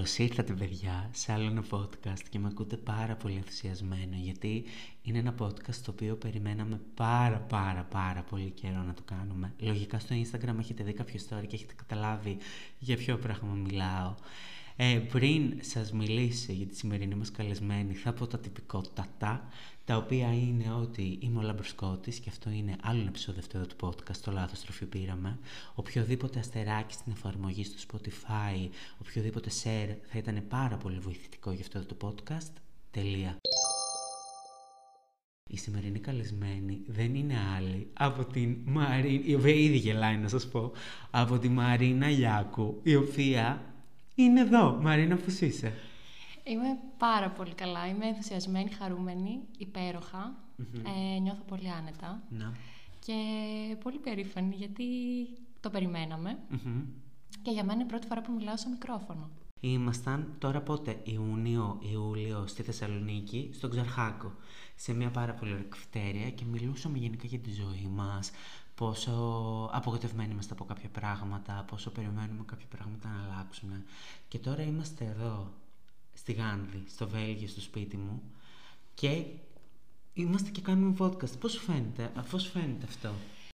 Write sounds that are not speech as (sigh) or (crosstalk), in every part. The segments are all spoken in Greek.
Καλώ ήρθατε, παιδιά, σε άλλο ένα podcast και με ακούτε πάρα πολύ ενθουσιασμένο γιατί είναι ένα podcast το οποίο περιμέναμε πάρα πάρα πάρα πολύ καιρό να το κάνουμε. Λογικά στο Instagram έχετε δει κάποιο story και έχετε καταλάβει για ποιο πράγμα μιλάω. Ε, πριν σας μιλήσω για τη σημερινή μας καλεσμένη θα πω τα τυπικότατα τα οποία είναι ότι είμαι ο Λαμπροσκότης και αυτό είναι άλλο ένα επεισόδιο αυτό του podcast, το λάθος τροφή πήραμε. Οποιοδήποτε αστεράκι στην εφαρμογή στο Spotify, οποιοδήποτε share θα ήταν πάρα πολύ βοηθητικό για αυτό το podcast. Τελεία. Η σημερινή καλεσμένη δεν είναι άλλη από την Μαρίνα, η οποία ήδη γελάει να σας πω, από τη Μαρίνα Λιάκου, η οποία είναι εδώ. Μαρίνα, πώς είσαι; Είμαι πάρα πολύ καλά. Είμαι ενθουσιασμένη, χαρούμενη, Ε, νιώθω πολύ άνετα. Να. Και πολύ περήφανη γιατί το περιμεναμε Και για μένα είναι η πρώτη φορά που μιλάω στο μικρόφωνο. Ήμασταν τώρα πότε, Ιούνιο, Ιούλιο, στη Θεσσαλονίκη, στον Ξαρχάκο, σε μια πάρα πολύ ωραία και μιλούσαμε γενικά για τη ζωή μας, πόσο απογοητευμένοι είμαστε από κάποια πράγματα, πόσο περιμένουμε κάποια πράγματα να αλλάξουν. Και τώρα είμαστε εδώ, στη Γάνδη, στο Βέλγιο, στο σπίτι μου και είμαστε και κάνουμε podcast. Πώς σου φαίνεται, πώς φαίνεται αυτό;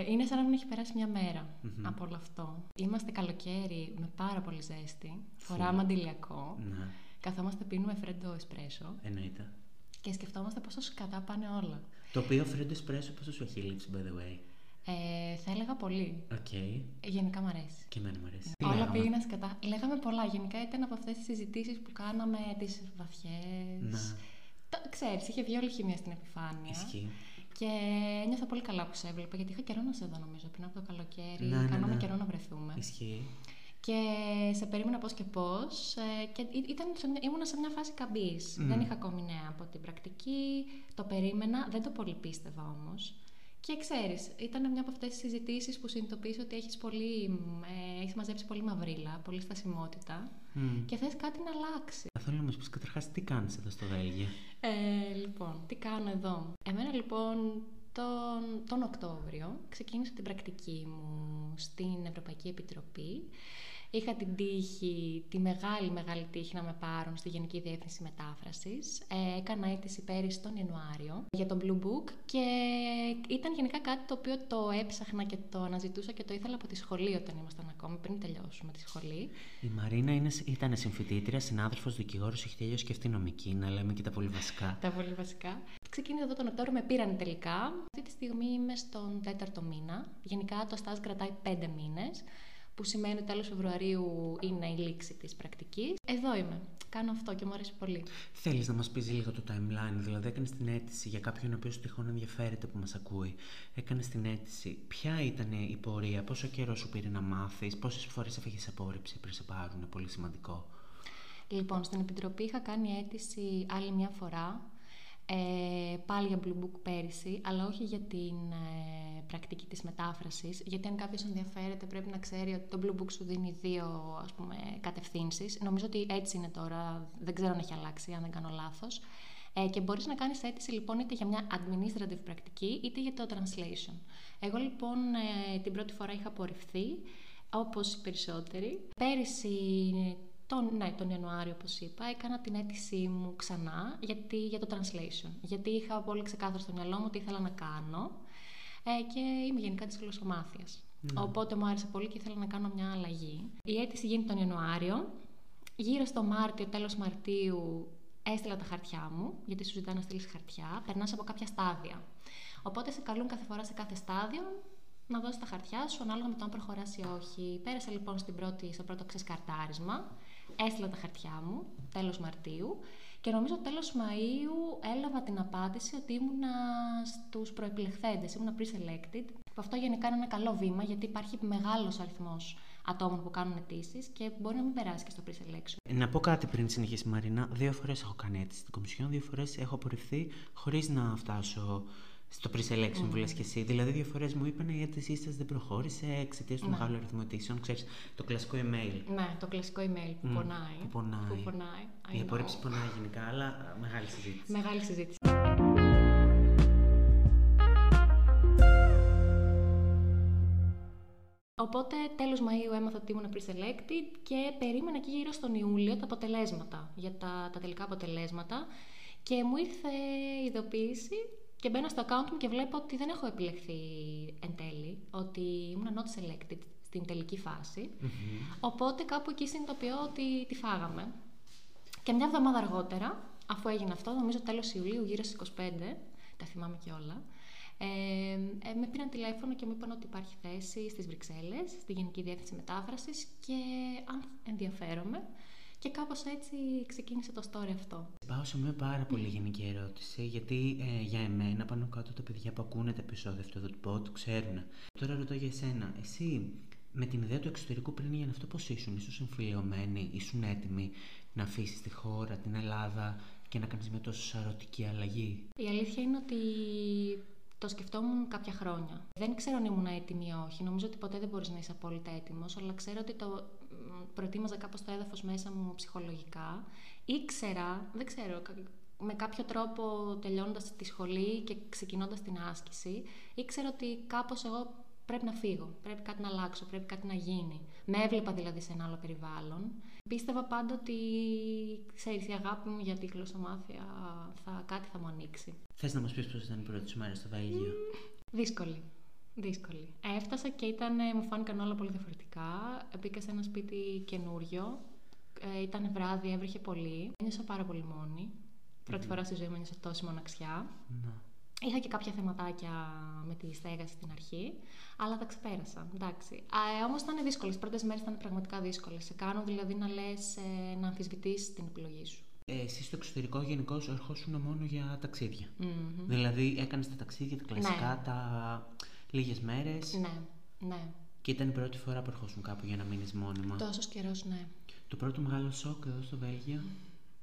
Είναι σαν να μην έχει περάσει μια μέρα από όλο αυτό. Είμαστε καλοκαίρι με πάρα πολύ ζέστη. Φοράμε αντιλιακό. Ναι. Καθόμαστε πίνουμε φρέντο εσπρέσο. Εννοείται. Και σκεφτόμαστε πόσο σκατά πάνε όλα. Το οποίο φρέντο εσπρέσο πόσο σου έχει λείψει, by the way; Ε, θα έλεγα πολύ. Okay. Γενικά μου αρέσει. Και εμένα μου αρέσει. Όλα πήγαιναν σκατά. Λέγαμε πολλά. Γενικά ήταν από αυτές τις συζητήσεις που κάναμε τις βαθιές. Να. Ξέρεις, είχε βγει όλη η χημία στην επιφάνεια. Ισχύει. Και νιώθω πολύ καλά που σε έβλεπα, γιατί είχα καιρό να σε δω νομίζω πριν από το καλοκαίρι. Να, ναι, Κάναμε ναι. καιρό να βρεθούμε. Ισχύει. Και σε περίμενα πώς και πώς. Ε, και ήταν σε μια, ήμουνα σε μια φάση καμπής. Δεν είχα ακόμη νέα από την πρακτική. Το περίμενα. Δεν το πολύ πίστευα όμως. Και ξέρεις, ήταν μια από αυτές τις συζητήσεις που συνειδητοποιείς ότι έχεις πολύ, ε, έχεις μαζέψει πολύ μαυρίλα, πολύ στασιμότητα και θες κάτι να αλλάξει. Θέλω να μας πεις καταρχάς τι κάνεις εδώ στο Βέλγιο. Ε, λοιπόν, τι κάνω εδώ. Εμένα λοιπόν τον, τον Οκτώβριο ξεκίνησα την πρακτική μου στην Ευρωπαϊκή Επιτροπή Είχα την τύχη, τη μεγάλη μεγάλη τύχη να με πάρουν στη Γενική Διεύθυνση Μετάφρασης. Ε, έκανα αίτηση πέρυσι τον Ιανουάριο για τον Blue Book και ήταν γενικά κάτι το οποίο το έψαχνα και το αναζητούσα και το ήθελα από τη σχολή όταν ήμασταν ακόμη, πριν τελειώσουμε τη σχολή. Η Μαρίνα είναι, ήταν συμφοιτήτρια, συνάδελφος, δικηγόρος, έχει τελειώσει και αυτή νομική, να λέμε και τα πολύ βασικά. τα πολύ βασικά. Ξεκίνησα εδώ τον Οκτώβριο, με πήραν τελικά. Αυτή τη στιγμή είμαι στον τέταρτο μήνα. Γενικά το στάζ κρατάει πέντε μήνες που σημαίνει ότι τέλος Φεβρουαρίου είναι η λήξη της πρακτικής. Εδώ είμαι. Κάνω αυτό και μου αρέσει πολύ. Θέλεις να μας πεις λίγο το timeline, δηλαδή έκανες την αίτηση για κάποιον ο οποίος τυχόν ενδιαφέρεται που μας ακούει. Έκανες την αίτηση. Ποια ήταν η πορεία, πόσο καιρό σου πήρε να μάθεις, πόσες φορές έφεγες απόρριψη πριν σε πάρουν, πολύ σημαντικό. Λοιπόν, στην Επιτροπή είχα κάνει αίτηση άλλη μια φορά ε, πάλι για Blue Book πέρυσι, αλλά όχι για την ε, πρακτική της μετάφρασης, γιατί αν κάποιος ενδιαφέρεται πρέπει να ξέρει ότι το Blue Book σου δίνει δύο ας πούμε, κατευθύνσεις. Νομίζω ότι έτσι είναι τώρα, δεν ξέρω αν έχει αλλάξει, αν δεν κάνω λάθος. Ε, και μπορείς να κάνεις αίτηση λοιπόν είτε για μια administrative πρακτική είτε για το translation. Εγώ λοιπόν ε, την πρώτη φορά είχα απορριφθεί, όπως οι περισσότεροι. Πέρυσι τον, ναι, τον Ιανουάριο, όπως είπα, έκανα την αίτησή μου ξανά γιατί, για το translation. Γιατί είχα πολύ ξεκάθαρο στο μυαλό μου τι ήθελα να κάνω ε, και είμαι γενικά της γλωσσομάθειας. Ναι. Οπότε μου άρεσε πολύ και ήθελα να κάνω μια αλλαγή. Η αίτηση γίνεται τον Ιανουάριο. Γύρω στο Μάρτιο, τέλος Μαρτίου, έστειλα τα χαρτιά μου, γιατί σου ζητάνε να στείλεις χαρτιά. Περνάς από κάποια στάδια. Οπότε σε καλούν κάθε φορά σε κάθε στάδιο να δώσεις τα χαρτιά σου ανάλογα με το αν προχωράς ή όχι. Πέρασα λοιπόν στην πρώτη, στο πρώτο ξεσκαρτάρισμα. Έστειλα τα χαρτιά μου τέλος Μαρτίου και νομίζω τέλος Μαΐου έλαβα την απάντηση ότι ήμουνα στους προεπιλεχθέντες, ήμουνα pre-selected. Αυτό γενικά είναι ένα καλό βήμα γιατί υπάρχει μεγάλος αριθμός ατόμων που κάνουν αιτήσεις και μπορεί να μην περάσει και στο pre-selection. Να πω κάτι πριν συνεχίσει Μαρίνα. Δύο φορές έχω κάνει αίτηση στην Κομισιόν, δύο φορές έχω απορριφθεί χωρίς να φτάσω στο pre-selection mm. που λες και εσύ. Δηλαδή, δύο φορές μου είπαν η αίτησή σας δεν προχώρησε εξαιτίας του ναι. μεγάλου αριθμού αιτήσεων. Ξέρεις, το κλασικό email. Ναι, το κλασικό email που mm. πονάει. Που πονάει. Που πονάει. Η απόρριψη πονάει γενικά, αλλά μεγάλη συζήτηση. Μεγάλη συζήτηση. Οπότε τέλος Μαΐου έμαθα ότι ήμουν pre-selected και περίμενα εκεί γύρω στον Ιούλιο τα αποτελέσματα, για τα, τα τελικά αποτελέσματα και μου ήρθε ειδοποίηση και μπαίνω στο account μου και βλέπω ότι δεν έχω επιλεχθεί εν τέλει, ότι ήμουν not selected στην τελική Οπότε κάπου εκεί συνειδητοποιώ ότι τη φάγαμε. Και μια εβδομάδα αργότερα, αφού έγινε αυτό, νομίζω τέλος Ιουλίου, γύρω στις 25, τα θυμάμαι και όλα, ε, ε, με πήραν τηλέφωνο και μου είπαν ότι υπάρχει θέση στις Βρυξέλλες, στη Γενική Διεύθυνση Μετάφρασης και αν ενδιαφέρομαι. Και κάπως έτσι ξεκίνησε το story αυτό. Πάω σε μια πάρα πολύ γενική ερώτηση, γιατί ε, για εμένα πάνω κάτω τα παιδιά που ακούνε τα επεισόδια αυτό του pod ξέρουν. Τώρα ρωτώ για εσένα, εσύ με την ιδέα του εξωτερικού πριν για αυτό πώς ήσουν, ήσουν συμφιλειωμένη, ήσουν έτοιμη να αφήσεις τη χώρα, την Ελλάδα και να κάνεις μια τόσο σαρωτική αλλαγή; Η αλήθεια είναι ότι το σκεφτόμουν κάποια χρόνια. Δεν ξέρω αν ήμουν έτοιμη ή όχι. Νομίζω ότι ποτέ δεν μπορείς να είσαι απόλυτα έτοιμος, αλλά ξέρω ότι το προετοίμαζα κάπως το έδαφος μέσα μου ψυχολογικά. Ήξερα, δεν ξέρω, με κάποιο τρόπο τελειώνοντας τη σχολή και ξεκινώντας την άσκηση, ήξερα ότι κάπως εγώ πρέπει να φύγω, πρέπει κάτι να αλλάξω, πρέπει κάτι να γίνει. Με έβλεπα δηλαδή σε ένα άλλο περιβάλλον. Πίστευα πάντα ότι, ξέρεις, η αγάπη μου για τη γλωσσομάθεια θα, κάτι θα μου ανοίξει. Θες να μας πεις πώς ήταν η πρώτη σου μέρα στο Βέλγιο; δύσκολη. Δύσκολη. Έφτασα και ήταν, μου φάνηκαν όλα πολύ διαφορετικά. Μπήκα σε ένα σπίτι καινούριο. Ε, ήταν βράδυ, έβρεχε πολύ. Ένιωσα πάρα πολύ μόνη. Πρώτη φορά στη ζωή μου ένιωσα τόση μοναξιά. Ναι. Είχα και κάποια θεματάκια με τη στέγαση στην αρχή, αλλά τα ξεπέρασα. Εντάξει. Ε, Όμως ήταν δύσκολες. Οι πρώτες μέρες ήταν πραγματικά δύσκολες. Σε κάνουν δηλαδή να λες, ε, να αμφισβητήσεις την επιλογή σου. Ε, εσύ στο εξωτερικό γενικώ ερχόσουν μόνο για ταξίδια. Mm-hmm. Δηλαδή έκανες τα ταξίδια, τα κλασικά, ναι. τα λίγες μέρες. Ναι, ναι. Και ήταν η πρώτη φορά που ερχόσουν κάπου για να μείνεις μόνιμα. Τόσος καιρός, ναι. Το πρώτο μεγάλο σοκ εδώ στο Βέλγιο.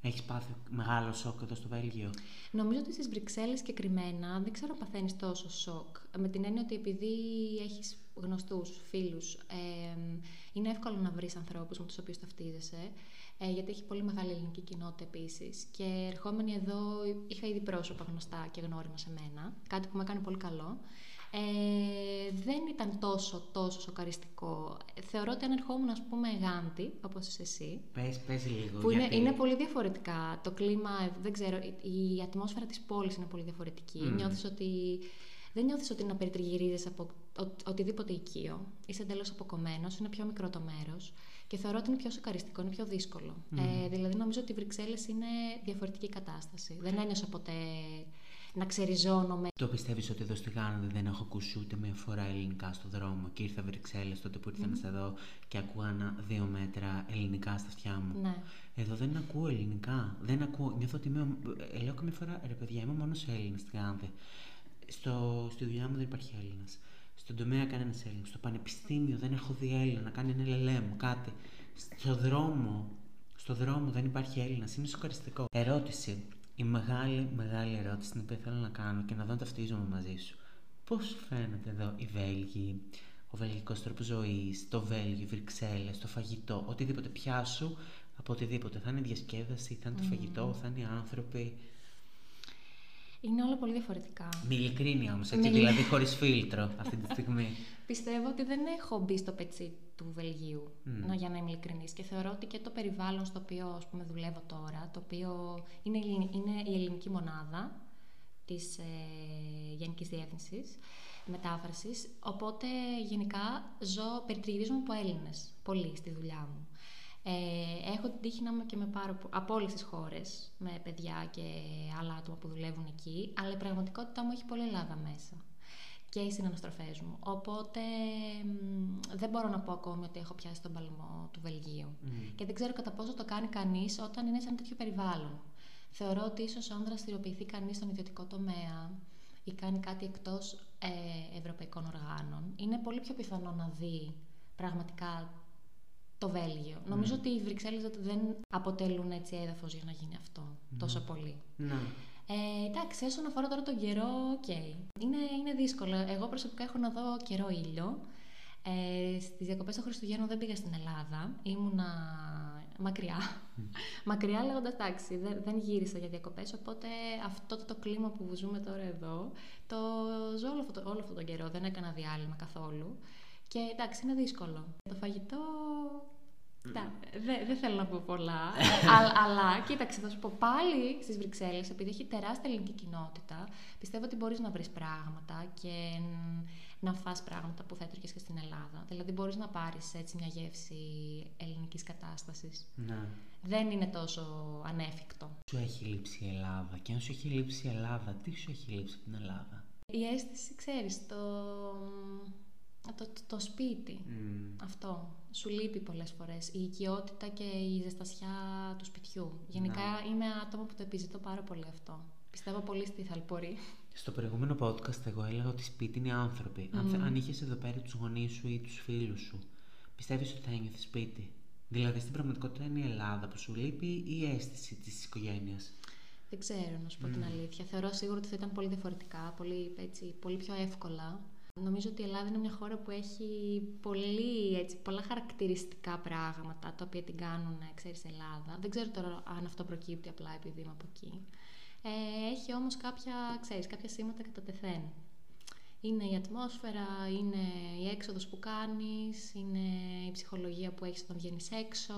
Έχεις πάθει μεγάλο σοκ εδώ στο Βέλγιο; Νομίζω ότι στις Βρυξέλλες συγκεκριμένα δεν ξέρω αν παθαίνεις τόσο σοκ. Με την έννοια ότι επειδή έχεις γνωστούς, φίλους, ε, είναι εύκολο να βρεις ανθρώπους με τους οποίους ταυτίζεσαι. Ε, γιατί έχει πολύ μεγάλη ελληνική κοινότητα επίσης. Και ερχόμενοι εδώ είχα ήδη πρόσωπα γνωστά και γνώριμα σε μένα. Κάτι που με έκανε πολύ καλό. Ε, δεν ήταν τόσο, τόσο σοκαριστικό. Θεωρώ ότι αν ερχόμουν, ας πούμε, γάντι, όπως είσαι εσύ... Πες, πες λίγο, που είναι, είναι πολύ διαφορετικά. Το κλίμα, δεν ξέρω, η ατμόσφαιρα της πόλης είναι πολύ διαφορετική. Mm. Νιώθεις ότι... Δεν νιώθεις ότι να περιτριγυρίζεις από οτιδήποτε οικείο. Είσαι εντελώς αποκομμένος, είναι πιο μικρό το μέρος και θεωρώ ότι είναι πιο σοκαριστικό, είναι πιο δύσκολο. Mm. Ε, δηλαδή, νομίζω ότι οι Βρυξέλλες είναι διαφορετική κατάσταση. Δεν ένιωσα ποτέ να ξεριζώνομαι. Το πιστεύεις ότι εδώ στη Γάνδη δεν έχω ακούσει ούτε μία φορά ελληνικά στο δρόμο και ήρθα Βρυξέλλες τότε που ήρθα mm. εδώ και ακούγανα δύο μέτρα ελληνικά στα αυτιά μου. Ναι. Εδώ δεν ακούω ελληνικά. Δεν ακούω. Νιώθω ότι είμαι. Ε, λέω καμιά φορά ρε παιδιά, είμαι μόνος Έλληνας στη Γάνδη. Στο, στη δουλειά μου δεν υπάρχει Έλληνας. Στον τομέα κανένας Έλληνας. Στο πανεπιστήμιο δεν έχω δει Έλληνα να κάνει ένα LLM, κάτι. Στο δρόμο, στο δρόμο δεν υπάρχει Έλληνας. Είναι σοκαριστικό. Ερώτηση. Η μεγάλη, μεγάλη ερώτηση την οποία θέλω να κάνω και να δω αν ταυτίζομαι μαζί σου. Πώς φαίνεται εδώ η Βέλγη, ο βελγικός τρόπος ζωής, το Βέλγιο, οι Βρυξέλλες, το φαγητό, οτιδήποτε πιάσου από οτιδήποτε. Θα είναι η διασκέδαση, θα είναι το φαγητό, θα είναι οι άνθρωποι. Είναι όλα πολύ διαφορετικά. Με ειλικρίνεια όμως, έτσι, δηλαδή χωρίς φίλτρο αυτή τη στιγμή. (laughs) Πιστεύω ότι δεν έχω μπει στο πετσί του Βελγίου, mm. για να είμαι ειλικρινής. Και θεωρώ ότι και το περιβάλλον στο οποίο ας πούμε, δουλεύω τώρα, το οποίο είναι, είναι η ελληνική μονάδα της ε, Γενικής Διεύθυνσης Μετάφρασης. Οπότε γενικά ζω, περιτριγυρίζομαι από Έλληνες πολύ στη δουλειά μου. Ε, έχω την τύχη να είμαι και με πάρα, από όλες τις χώρες, με παιδιά και άλλα άτομα που δουλεύουν εκεί, αλλά η πραγματικότητά μου έχει πολύ Ελλάδα μέσα και οι συναναστροφές μου. Οπότε δεν μπορώ να πω ακόμη ότι έχω πιάσει τον παλμό του Βελγίου. Και δεν ξέρω κατά πόσο το κάνει κανείς όταν είναι σε ένα τέτοιο περιβάλλον. Θεωρώ ότι ίσως αν δραστηριοποιηθεί κανείς στον ιδιωτικό τομέα ή κάνει κάτι εκτός ε, ευρωπαϊκών οργάνων, είναι πολύ πιο πιθανό να δει πραγματικά το Βέλγιο. Νομίζω ότι οι Βρυξέλλες δεν αποτελούν έτσι έδαφος για να γίνει αυτό τόσο πολύ. Ναι. Ε, εντάξει, όσον αφορά τώρα τον καιρό, οκ. Είναι, είναι δύσκολο. Εγώ προσωπικά έχω να δω καιρό ήλιο. Ε, στις διακοπές των Χριστουγέννων δεν πήγα στην Ελλάδα. Ήμουνα μακριά. μακριά λέγοντας εντάξει, δεν, δεν γύρισα για διακοπές, οπότε αυτό το, το κλίμα που ζούμε τώρα εδώ, το ζω όλο αυτό, όλο αυτό τον καιρό, δεν έκανα διάλειμμα καθόλου. Και εντάξει, είναι δύσκολο. Το φαγητό δεν θέλω να πω πολλά. (laughs) αλλά, αλλά κοίταξε, θα σου πω πάλι στις Βρυξέλλες, επειδή έχει τεράστια ελληνική κοινότητα, πιστεύω ότι μπορείς να βρεις πράγματα και να φας πράγματα που θα έτρωγες και στην Ελλάδα. Δηλαδή, μπορείς να πάρεις έτσι μια γεύση ελληνικής κατάστασης. Ναι. Δεν είναι τόσο ανέφικτο. Σου έχει λείψει η Ελλάδα. Και αν σου έχει λείψει η Ελλάδα, τι σου έχει λείψει από την Ελλάδα; Η αίσθηση, ξέρεις, το, το, το, σπίτι. Αυτό. Σου λείπει πολλές φορές. Η οικειότητα και η ζεστασιά του σπιτιού. Γενικά είμαι άτομο που το επιζητώ πάρα πολύ αυτό. Πιστεύω πολύ στη θαλπορή. Στο προηγούμενο podcast εγώ έλεγα ότι σπίτι είναι άνθρωποι. Αν, αν είχες εδώ πέρα τους γονείς σου ή τους φίλους σου, πιστεύεις ότι θα ένιωθες σπίτι; Δηλαδή στην πραγματικότητα είναι η Ελλάδα που σου λείπει ή η αίσθηση της οικογένειας; Δεν ξέρω, να σου πω την αλήθεια. Θεωρώ σίγουρα ότι θα ήταν πολύ διαφορετικά, πολύ, έτσι, πολύ πιο εύκολα. Νομίζω ότι η Ελλάδα είναι μια χώρα που έχει πολύ, έτσι, πολλά χαρακτηριστικά πράγματα τα οποία την κάνουν, ξέρεις, Ελλάδα. Δεν ξέρω τώρα αν αυτό προκύπτει απλά επειδή είμαι από εκεί. Ε, έχει όμως κάποια, ξέρεις, κάποια σήματα κατά τεθέν. Είναι η ατμόσφαιρα, είναι η έξοδος που κάνεις, είναι η ψυχολογία που έχεις όταν βγαίνεις έξω.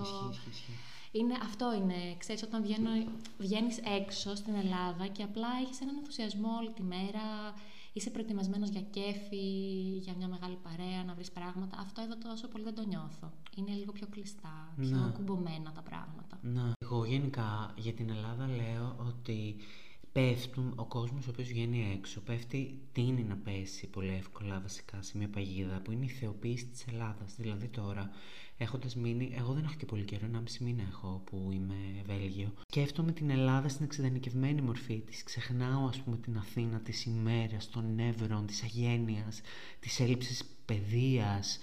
Είναι, αυτό είναι, ξέρεις, όταν βγαίνω, βγαίνεις έξω στην Ελλάδα και απλά έχεις έναν ενθουσιασμό όλη τη μέρα, είσαι προετοιμασμένος για κέφι, για μια μεγάλη παρέα, να βρεις πράγματα. Αυτό εδώ τόσο πολύ δεν το νιώθω. Είναι λίγο πιο κλειστά, πιο ναι. κουμπωμένα τα πράγματα. Ναι. Εγώ γενικά για την Ελλάδα λέω ότι πέφτουν, ο κόσμος ο οποίος βγαίνει έξω, πέφτει, τίνει να πέσει πολύ εύκολα βασικά σε μια παγίδα που είναι η θεοποίηση της Ελλάδας. Δηλαδή τώρα, έχοντας μείνει, εγώ δεν έχω και πολύ καιρό, ένα μισή μήνα έχω που είμαι Βέλγιο. Σκέφτομαι την Ελλάδα στην εξειδανικευμένη μορφή της. Ξεχνάω ας πούμε την Αθήνα της ημέρας, των νεύρων, της αγένειας, της έλλειψης παιδείας, ε,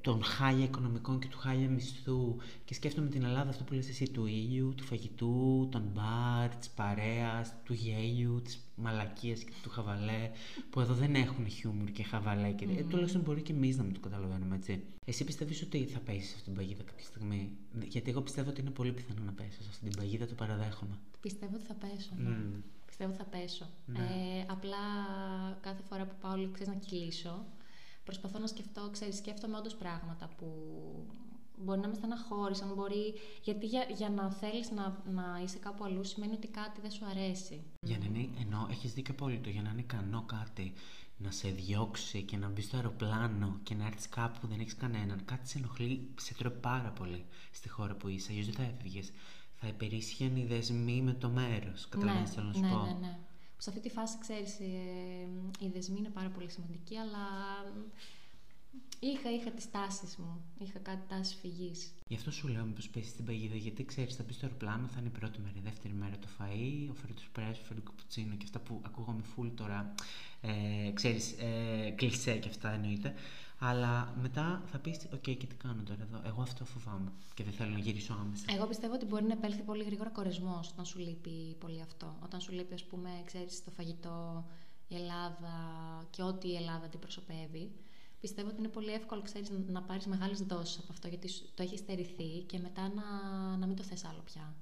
των χάλια οικονομικών και του χάλια μισθού και σκέφτομαι την Ελλάδα αυτό που λες εσύ του ήλιου, του φαγητού, των μπαρ, της παρέας, του γέλιου, της μαλακίας και του χαβαλέ που εδώ δεν έχουν χιούμορ και χαβαλέ και mm. ε, τουλάχιστον μπορεί και εμείς να μην το καταλαβαίνουμε έτσι. Εσύ πιστεύεις ότι θα πέσεις σε αυτήν την παγίδα κάποια στιγμή; Γιατί εγώ πιστεύω ότι είναι πολύ πιθανό να πέσει σε αυτήν την παγίδα, το παραδέχομαι. Πιστεύω ότι θα πέσω, ναι. Πιστεύω ότι θα πέσω. Ναι. Ε, απλά κάθε φορά που πάω λίγο να κυλήσω, προσπαθώ να σκεφτώ, ξέρεις, σκέφτομαι όντως πράγματα που μπορεί να με στεναχώρησαν, μπορεί... γιατί για, για να θέλεις να, να είσαι κάπου αλλού σημαίνει ότι κάτι δεν σου αρέσει. Για να είναι, ενώ έχεις δίκιο απόλυτο, για να είναι ικανό κάτι να σε διώξει και να μπεις στο αεροπλάνο και να έρθεις κάπου που δεν έχεις κανέναν, κάτι σε ενοχλεί, σε τρώει πάρα πολύ στη χώρα που είσαι, αλλιώς δεν θα έφυγες. Θα υπερίσχυαν οι δεσμοί με το μέρος. Καταλαβαίνετε ναι, θέλω να σου ναι, πω; Ναι, ναι σε αυτή τη φάση, ξέρεις, ε, οι δεσμοί είναι πάρα πολύ σημαντικοί, αλλά είχα, είχα τις τάσεις μου, είχα κάτι τάσεις φυγής. Γι' αυτό σου λέω μήπως πέσεις στην παγίδα, γιατί ξέρεις, θα μπεις στο αεροπλάνο, θα είναι η πρώτη μέρα, η δεύτερη μέρα το φαΐ, ο φρέντο εσπρέσο, ο φρέντο καπουτσίνο και αυτά που ακούγαμε φουλ τώρα, ε, ξέρεις, ε, κλισέ και αυτά εννοείται. Αλλά μετά θα πεις: Οκ, okay, και τι κάνω τώρα εδώ. Εγώ αυτό φοβάμαι και δεν θέλω να γυρίσω άμεσα. Εγώ πιστεύω ότι μπορεί να επέλθει πολύ γρήγορα κορεσμός όταν σου λείπει πολύ αυτό. Όταν σου λείπει, ας πούμε, ξέρεις το φαγητό, η Ελλάδα και ό,τι η Ελλάδα αντιπροσωπεύει. Πιστεύω ότι είναι πολύ εύκολο ξέρεις, να πάρεις μεγάλες δόσεις από αυτό γιατί το έχει στερηθεί και μετά να, να μην το θες άλλο πια.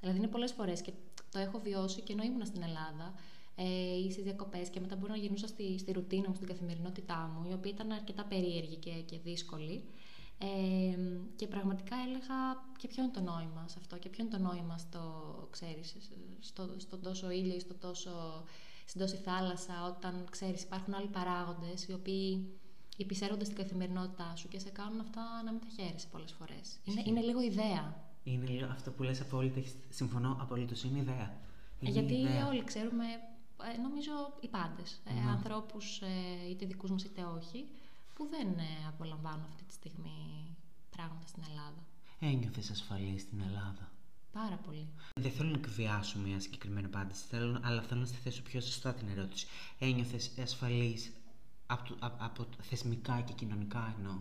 Δηλαδή είναι πολλές φορές και το έχω βιώσει και ενώ ήμουν στην Ελλάδα ε, ή στι διακοπές και μετά μπορώ να γυρνούσα στη, στη ρουτίνα μου, στην καθημερινότητά μου, η οποία ήταν αρκετά περίεργη και, και δύσκολη. Ε, και πραγματικά έλεγα και ποιο είναι το νόημα σε αυτό και ποιο είναι το νόημα στο, ξέρεις, στο, στο τόσο ήλιο ή στο τόσο, στην τόση θάλασσα όταν ξέρεις υπάρχουν άλλοι παράγοντες οι οποίοι υπησέρχονται στην καθημερινότητά σου και σε κάνουν αυτά να μην τα χαίρεσαι πολλές φορές. Είναι, είναι λίγο ιδέα. Είναι αυτό που λες απόλυτα, συμφωνώ απολύτως, είναι ιδέα. Είναι Γιατί ιδέα. όλοι ξέρουμε ε, νομίζω οι πάντες, ε, ναι. ανθρώπους ε, είτε δικούς μας είτε όχι, που δεν απολαμβάνουν αυτή τη στιγμή πράγματα στην Ελλάδα. Ένιωθες ασφαλής στην Ελλάδα. Πάρα πολύ. Δεν θέλω να εκβιάσω μια συγκεκριμένη απάντηση, θέλω, αλλά θέλω να στη θέσω πιο σωστά την ερώτηση. Ένιωθες ασφαλής από, από, από θεσμικά και κοινωνικά εννοώ.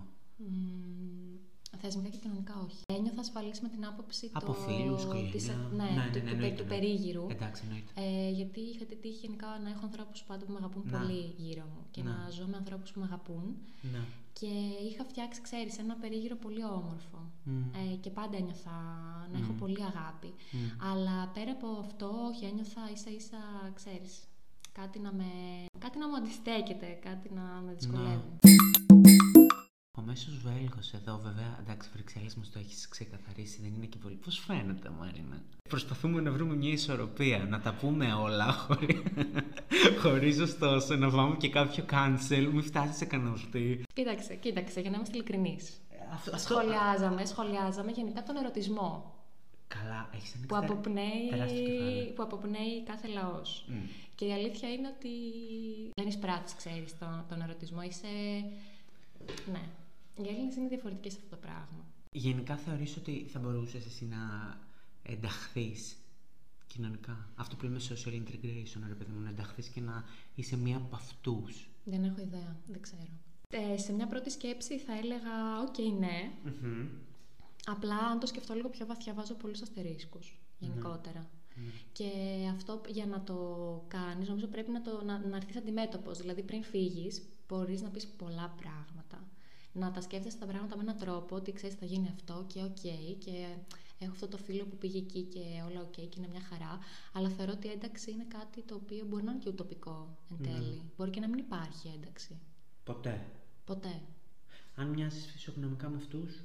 Θεσμικά και κοινωνικά όχι. Ένιωθα ασφαλής με την άποψη Από το... φίλους, της... ναι, ναι, ναι, του, ναι, του, περίγυρου. Εντάξει, εννοείται. Ε, γιατί είχα τη τύχη γενικά να έχω ανθρώπους πάντα που με αγαπούν πολύ γύρω μου και να, να ζω με ανθρώπους που με αγαπούν. Να. Και είχα φτιάξει, ξέρεις, ένα περίγυρο πολύ όμορφο. Ε, και πάντα ένιωθα να έχω πολύ αγάπη. Αλλά πέρα από αυτό, όχι, ένιωθα ίσα ίσα, ξέρεις, κάτι να με. κάτι να μου αντιστέκεται, κάτι να με δυσκολεύει. Ο μέσος Βέλγος εδώ, βέβαια, εντάξει, Βρυξέλλες μας το έχεις ξεκαθαρίσει, δεν είναι και πολύ. Πώς φαίνεται, Μαρίνα; Προσπαθούμε να βρούμε μια ισορροπία, να τα πούμε όλα (laughs) χωρί χωρίς ωστόσο να βάλουμε και κάποιο cancel, μην φτάσεις σε κανονιστή. Κοίταξε, κοίταξε, για να είμαστε ειλικρινείς. Αυτό, αυτό- Σχολιάζαμε, σχολιάζαμε γενικά τον ερωτισμό Καλά, έχεις ανοίξει που αποπνέει, τεράστιο κεφάλαιο. που αποπνέει κάθε λαός. Μμ. Και η αλήθεια είναι ότι δεν εισπράττεις, ξέρεις, τον, τον ερωτισμό. Είσαι... Ναι. Οι Έλληνες είναι διαφορετικοί σε αυτό το πράγμα. Γενικά θεωρείς ότι θα μπορούσες εσύ να ενταχθείς κοινωνικά; Αυτό που λέμε social integration, ρε παιδί μου, να ενταχθείς και να είσαι μία από αυτούς. Δεν έχω ιδέα, δεν ξέρω. Ε, σε μια πρώτη σκέψη θα έλεγα, οκ, ναι. Απλά αν το σκεφτώ λίγο πιο βαθιά βάζω πολλούς αστερίσκους γενικότερα. Και αυτό για να το κάνεις νομίζω πρέπει να, το, να, να έρθεις αντιμέτωπος. Δηλαδή πριν φύγεις μπορείς να πεις πολλά πράγματα. Να τα σκέφτεσαι τα πράγματα με έναν τρόπο ότι ξέρεις θα γίνει αυτό και οκ και έχω αυτό το φίλο που πήγε εκεί και όλα οκ και είναι μια χαρά. Αλλά θεωρώ ότι η ένταξη είναι κάτι το οποίο μπορεί να είναι και ουτοπικό εν τέλει. Μπορεί και να μην υπάρχει ένταξη. Ποτέ. Ποτέ. Αν μοιάζεις φυσιογνωμικά με αυτούς,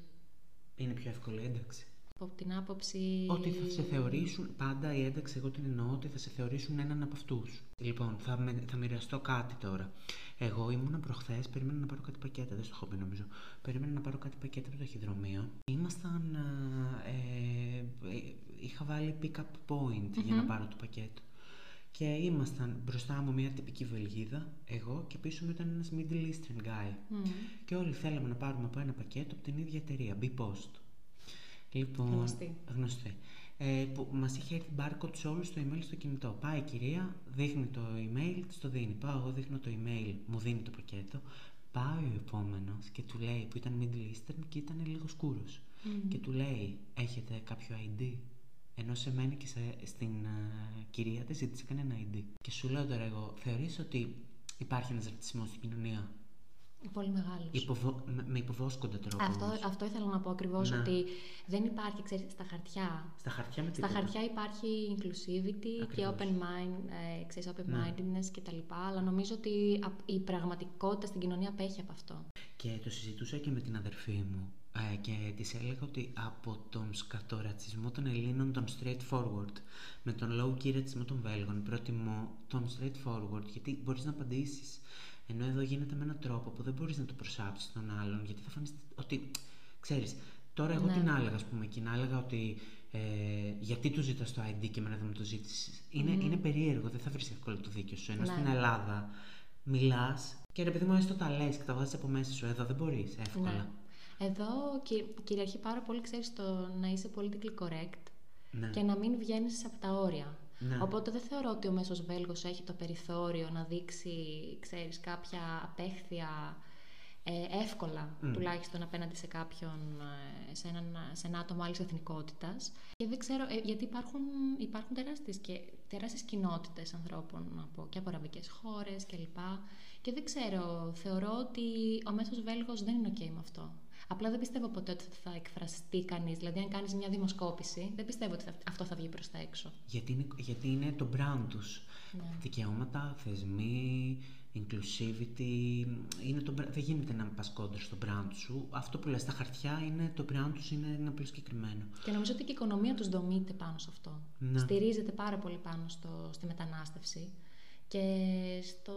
είναι πιο εύκολη η ένταξη. Από την άποψη. Ότι θα σε θεωρήσουν, πάντα η ένταξη, εγώ την εννοώ ότι θα σε θεωρήσουν έναν από αυτούς. Λοιπόν, θα, με, θα μοιραστώ κάτι τώρα. Εγώ ήμουνα προχθές, περίμενα να πάρω κάτι πακέτα, δεν στο έχω πει νομίζω. Περίμενα να πάρω κάτι πακέτα από το ταχυδρομείο. Ήμασταν. α, Ε, ε, είχα βάλει pick-up point για να πάρω το πακέτο. Και ήμασταν μπροστά μου μια τυπική Βελγίδα, εγώ και πίσω μου ήταν ένας Middle Eastern guy. Μμμ. Και όλοι θέλαμε να πάρουμε από ένα πακέτο από την ίδια εταιρεία, B-Post. Λοιπόν, Γνωστή. γνωστή. Ε, που μας είχε έρθει barcode σε όλους το email στο κινητό. Πάει η κυρία, δείχνει το email, της το δίνει. Πάω εγώ, δείχνω το email, μου δίνει το πακέτο. Πάει ο επόμενος και του λέει, που ήταν Middle Eastern και ήταν λίγος σκούρο. Και του λέει, Έχετε κάποιο ID. Ενώ σε μένα και σε, στην ε, κυρία της ζήτησε κανένα ID. Και σου λέω τώρα εγώ, θεωρείς ότι υπάρχει ένας ρατσισμός στην κοινωνία; Πολύ μεγάλος. Υποβο... με, με υποβόσκοντα τρόπο. Αυτό, όμως. αυτό ήθελα να πω ακριβώς, Ναι. ότι δεν υπάρχει, ξέρεις, στα χαρτιά. Στα χαρτιά με Στα τίποτα. χαρτιά υπάρχει inclusivity και Ακριβώς. open mind, ε, ξέρεις, open Ναι. mindedness και τα λοιπά, αλλά νομίζω ότι απ- η πραγματικότητα στην κοινωνία απέχει από αυτό. Και το συζητούσα και με την αδερφή μου ε, και της έλεγα ότι από τον σκατορατσισμό των Ελλήνων τον straightforward με τον low key ρατσισμό των Βέλγων προτιμώ τον straightforward γιατί μπορείς να απαντήσεις ενώ εδώ γίνεται με έναν τρόπο που δεν μπορείς να το προσάψεις τον άλλον γιατί θα φανείς ότι ξέρεις τώρα εγώ Ναι. τι να έλεγα ας πούμε και να έλεγα ότι ε, γιατί του ζητάς το ID και εμένα δεν μου το ζήτησες είναι, είναι περίεργο δεν θα βρεις εύκολα το δίκιο σου ενώ Ναι. στην Ελλάδα μιλάς και ρε παιδί μου, έστω τα λες και τα βγάζει από μέσα σου. Εδώ δεν μπορείς εύκολα. Ναι. Εδώ κυ- κυριαρχεί πάρα πολύ, ξέρεις, το να είσαι politically correct Ναι. και να μην βγαίνεις από τα όρια. Ναι. Οπότε δεν θεωρώ ότι ο μέσος Βέλγος έχει το περιθώριο να δείξει, ξέρεις, κάποια απέχθεια ε, εύκολα, Μμ. τουλάχιστον απέναντι σε κάποιον, ε, σε, έναν, σε ένα άτομο άλλης εθνικότητας. Και δεν ξέρω, ε, γιατί υπάρχουν, υπάρχουν τεράστιες, και, τεράστιες κοινότητες ανθρώπων από, και από αραβικές χώρες κλπ. Και δεν ξέρω, θεωρώ ότι ο μέσος Βέλγος δεν είναι ok με αυτό. Απλά δεν πιστεύω ποτέ ότι θα εκφραστεί κανείς. Δηλαδή, αν κάνεις μια δημοσκόπηση, δεν πιστεύω ότι θα- αυτό θα βγει προς τα έξω. Γιατί, είναι, γιατί είναι το brand τους. Ναι. Δικαιώματα, θεσμοί, inclusivity. Είναι το, bra- δεν γίνεται να πας κόντρα στο brand σου. Αυτό που λες στα χαρτιά είναι το brand τους είναι, είναι πολύ συγκεκριμένο. Και νομίζω ότι και η οικονομία τους δομείται πάνω σε αυτό. Ναι. Στηρίζεται πάρα πολύ πάνω στο, στη μετανάστευση και στο,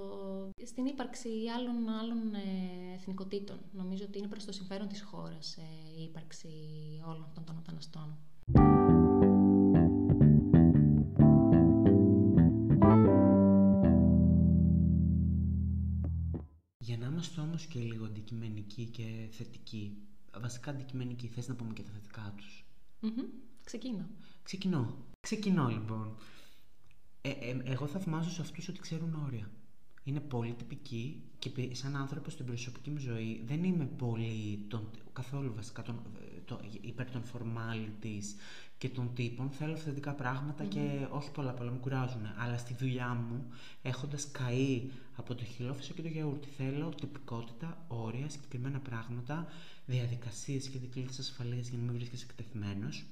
στην ύπαρξη άλλων, άλλων ε, εθνικοτήτων. Νομίζω ότι είναι προς το συμφέρον της χώρας ε, η ύπαρξη όλων αυτών των μεταναστών. Για να είμαστε όμως και λίγο αντικειμενικοί και θετικοί, βασικά αντικειμενικοί, θες να πούμε και τα θετικά τους. Μμμ. Ξεκίνα. Ξεκινώ. Ξεκινώ λοιπόν. Ε, ε, εγώ θαυμάζω σε αυτούς ότι ξέρουν όρια. Είναι πολύ τυπικοί και πι- σαν άνθρωπο στην προσωπική μου ζωή δεν είμαι πολύ τον, καθόλου βασικά τον, ε, το, υπέρ των formalities και των τύπων. Θέλω αυθεντικά πράγματα και όχι πολλά πολλά με κουράζουν. Αλλά στη δουλειά μου έχοντας καεί από το χιλόφισο και το γιαούρτι θέλω τυπικότητα, όρια, συγκεκριμένα πράγματα, διαδικασίες και δικλείδες ασφαλείας για να μην βρίσκεσαι εκτεθειμένος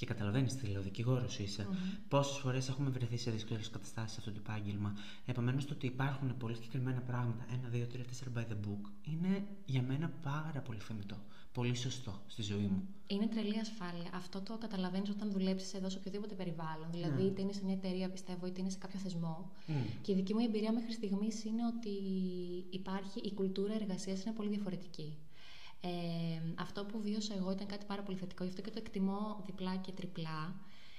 Και καταλαβαίνεις τι λέω, δικηγόρος είσαι. Mm-hmm. Πόσες φορές έχουμε βρεθεί σε δύσκολες καταστάσεις σε αυτό το επάγγελμα. Επομένως, το ότι υπάρχουν πολύ συγκεκριμένα πράγματα, ένα, δύο, τρία, τέσσερα by the book, είναι για μένα πάρα πολύ θεμητό. Πολύ σωστό στη ζωή μου. Είναι τρελή ασφάλεια. Αυτό το καταλαβαίνεις όταν δουλέψεις εδώ σε οποιοδήποτε περιβάλλον. Δηλαδή, mm. είτε είναι σε μια εταιρεία, πιστεύω, είτε είναι σε κάποιο θεσμό. Mm. Και η δική μου εμπειρία μέχρι στιγμής είναι ότι υπάρχει η κουλτούρα εργασίας είναι πολύ διαφορετική. Ε, αυτό που βίωσα εγώ ήταν κάτι πάρα πολύ θετικό, γι' αυτό και το εκτιμώ διπλά και τριπλά.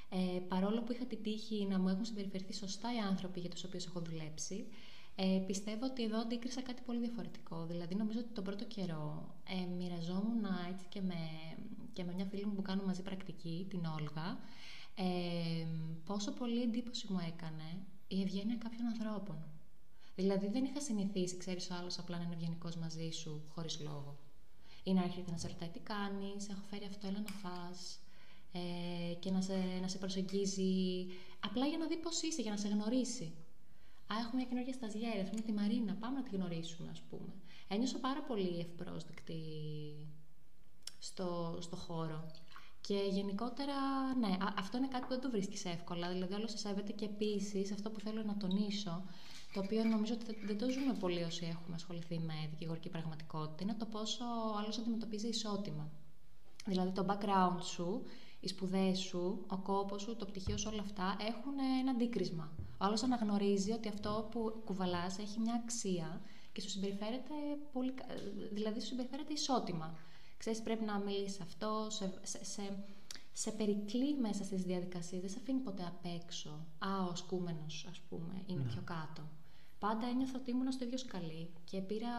Ε, παρόλο που είχα την τύχη να μου έχουν συμπεριφερθεί σωστά οι άνθρωποι για τους οποίους έχω δουλέψει, ε, πιστεύω ότι εδώ αντίκρισα κάτι πολύ διαφορετικό. Δηλαδή, νομίζω ότι τον πρώτο καιρό ε, μοιραζόμουν έτσι και με, και με μια φίλη μου που κάνω μαζί πρακτική, την Όλγα, ε, πόσο πολύ εντύπωση μου έκανε η ευγένεια κάποιων ανθρώπων. Δηλαδή, δεν είχα συνηθίσει, ξέρεις ο άλλος απλά να είναι ευγενικός μαζί σου χωρίς λόγο ή να έρχεται να σε ρωτάει τι κάνεις, έχω φέρει αυτό, έλα να φας ε, και να σε, να σε προσεγγίζει απλά για να δει πώς είσαι, για να σε γνωρίσει. Α, έχουμε μια καινούργια σταζιέρα, έχουμε τη Μαρίνα, πάμε να τη γνωρίσουμε, ας πούμε. Ένιωσα πάρα πολύ ευπρόσδεκτη στο, στο χώρο. Και γενικότερα, ναι, αυτό είναι κάτι που δεν το βρίσκεις εύκολα. Δηλαδή, όλο σε σέβεται και επίσης αυτό που θέλω να τονίσω το οποίο νομίζω ότι δεν το ζούμε πολύ όσοι έχουμε ασχοληθεί με δικηγορική πραγματικότητα, είναι το πόσο ο άλλος αντιμετωπίζει ισότιμα. Δηλαδή το background σου, οι σπουδές σου, ο κόπος σου, το πτυχίο σου, όλα αυτά έχουν ένα αντίκρισμα. Ο άλλος αναγνωρίζει ότι αυτό που κουβαλάς έχει μια αξία και σου συμπεριφέρεται, πολύ, δηλαδή σου συμπεριφέρεται ισότιμα. Ξέρεις, πρέπει να μιλήσεις αυτό, σε, σε, σε, σε περικλεί μέσα στις διαδικασίες, δεν σε αφήνει ποτέ απ' έξω. Α, ο σκούμενος, ας πούμε, είναι ναι. πιο κάτω πάντα ένιωθα ότι ήμουν στο ίδιο σκαλί και πήρα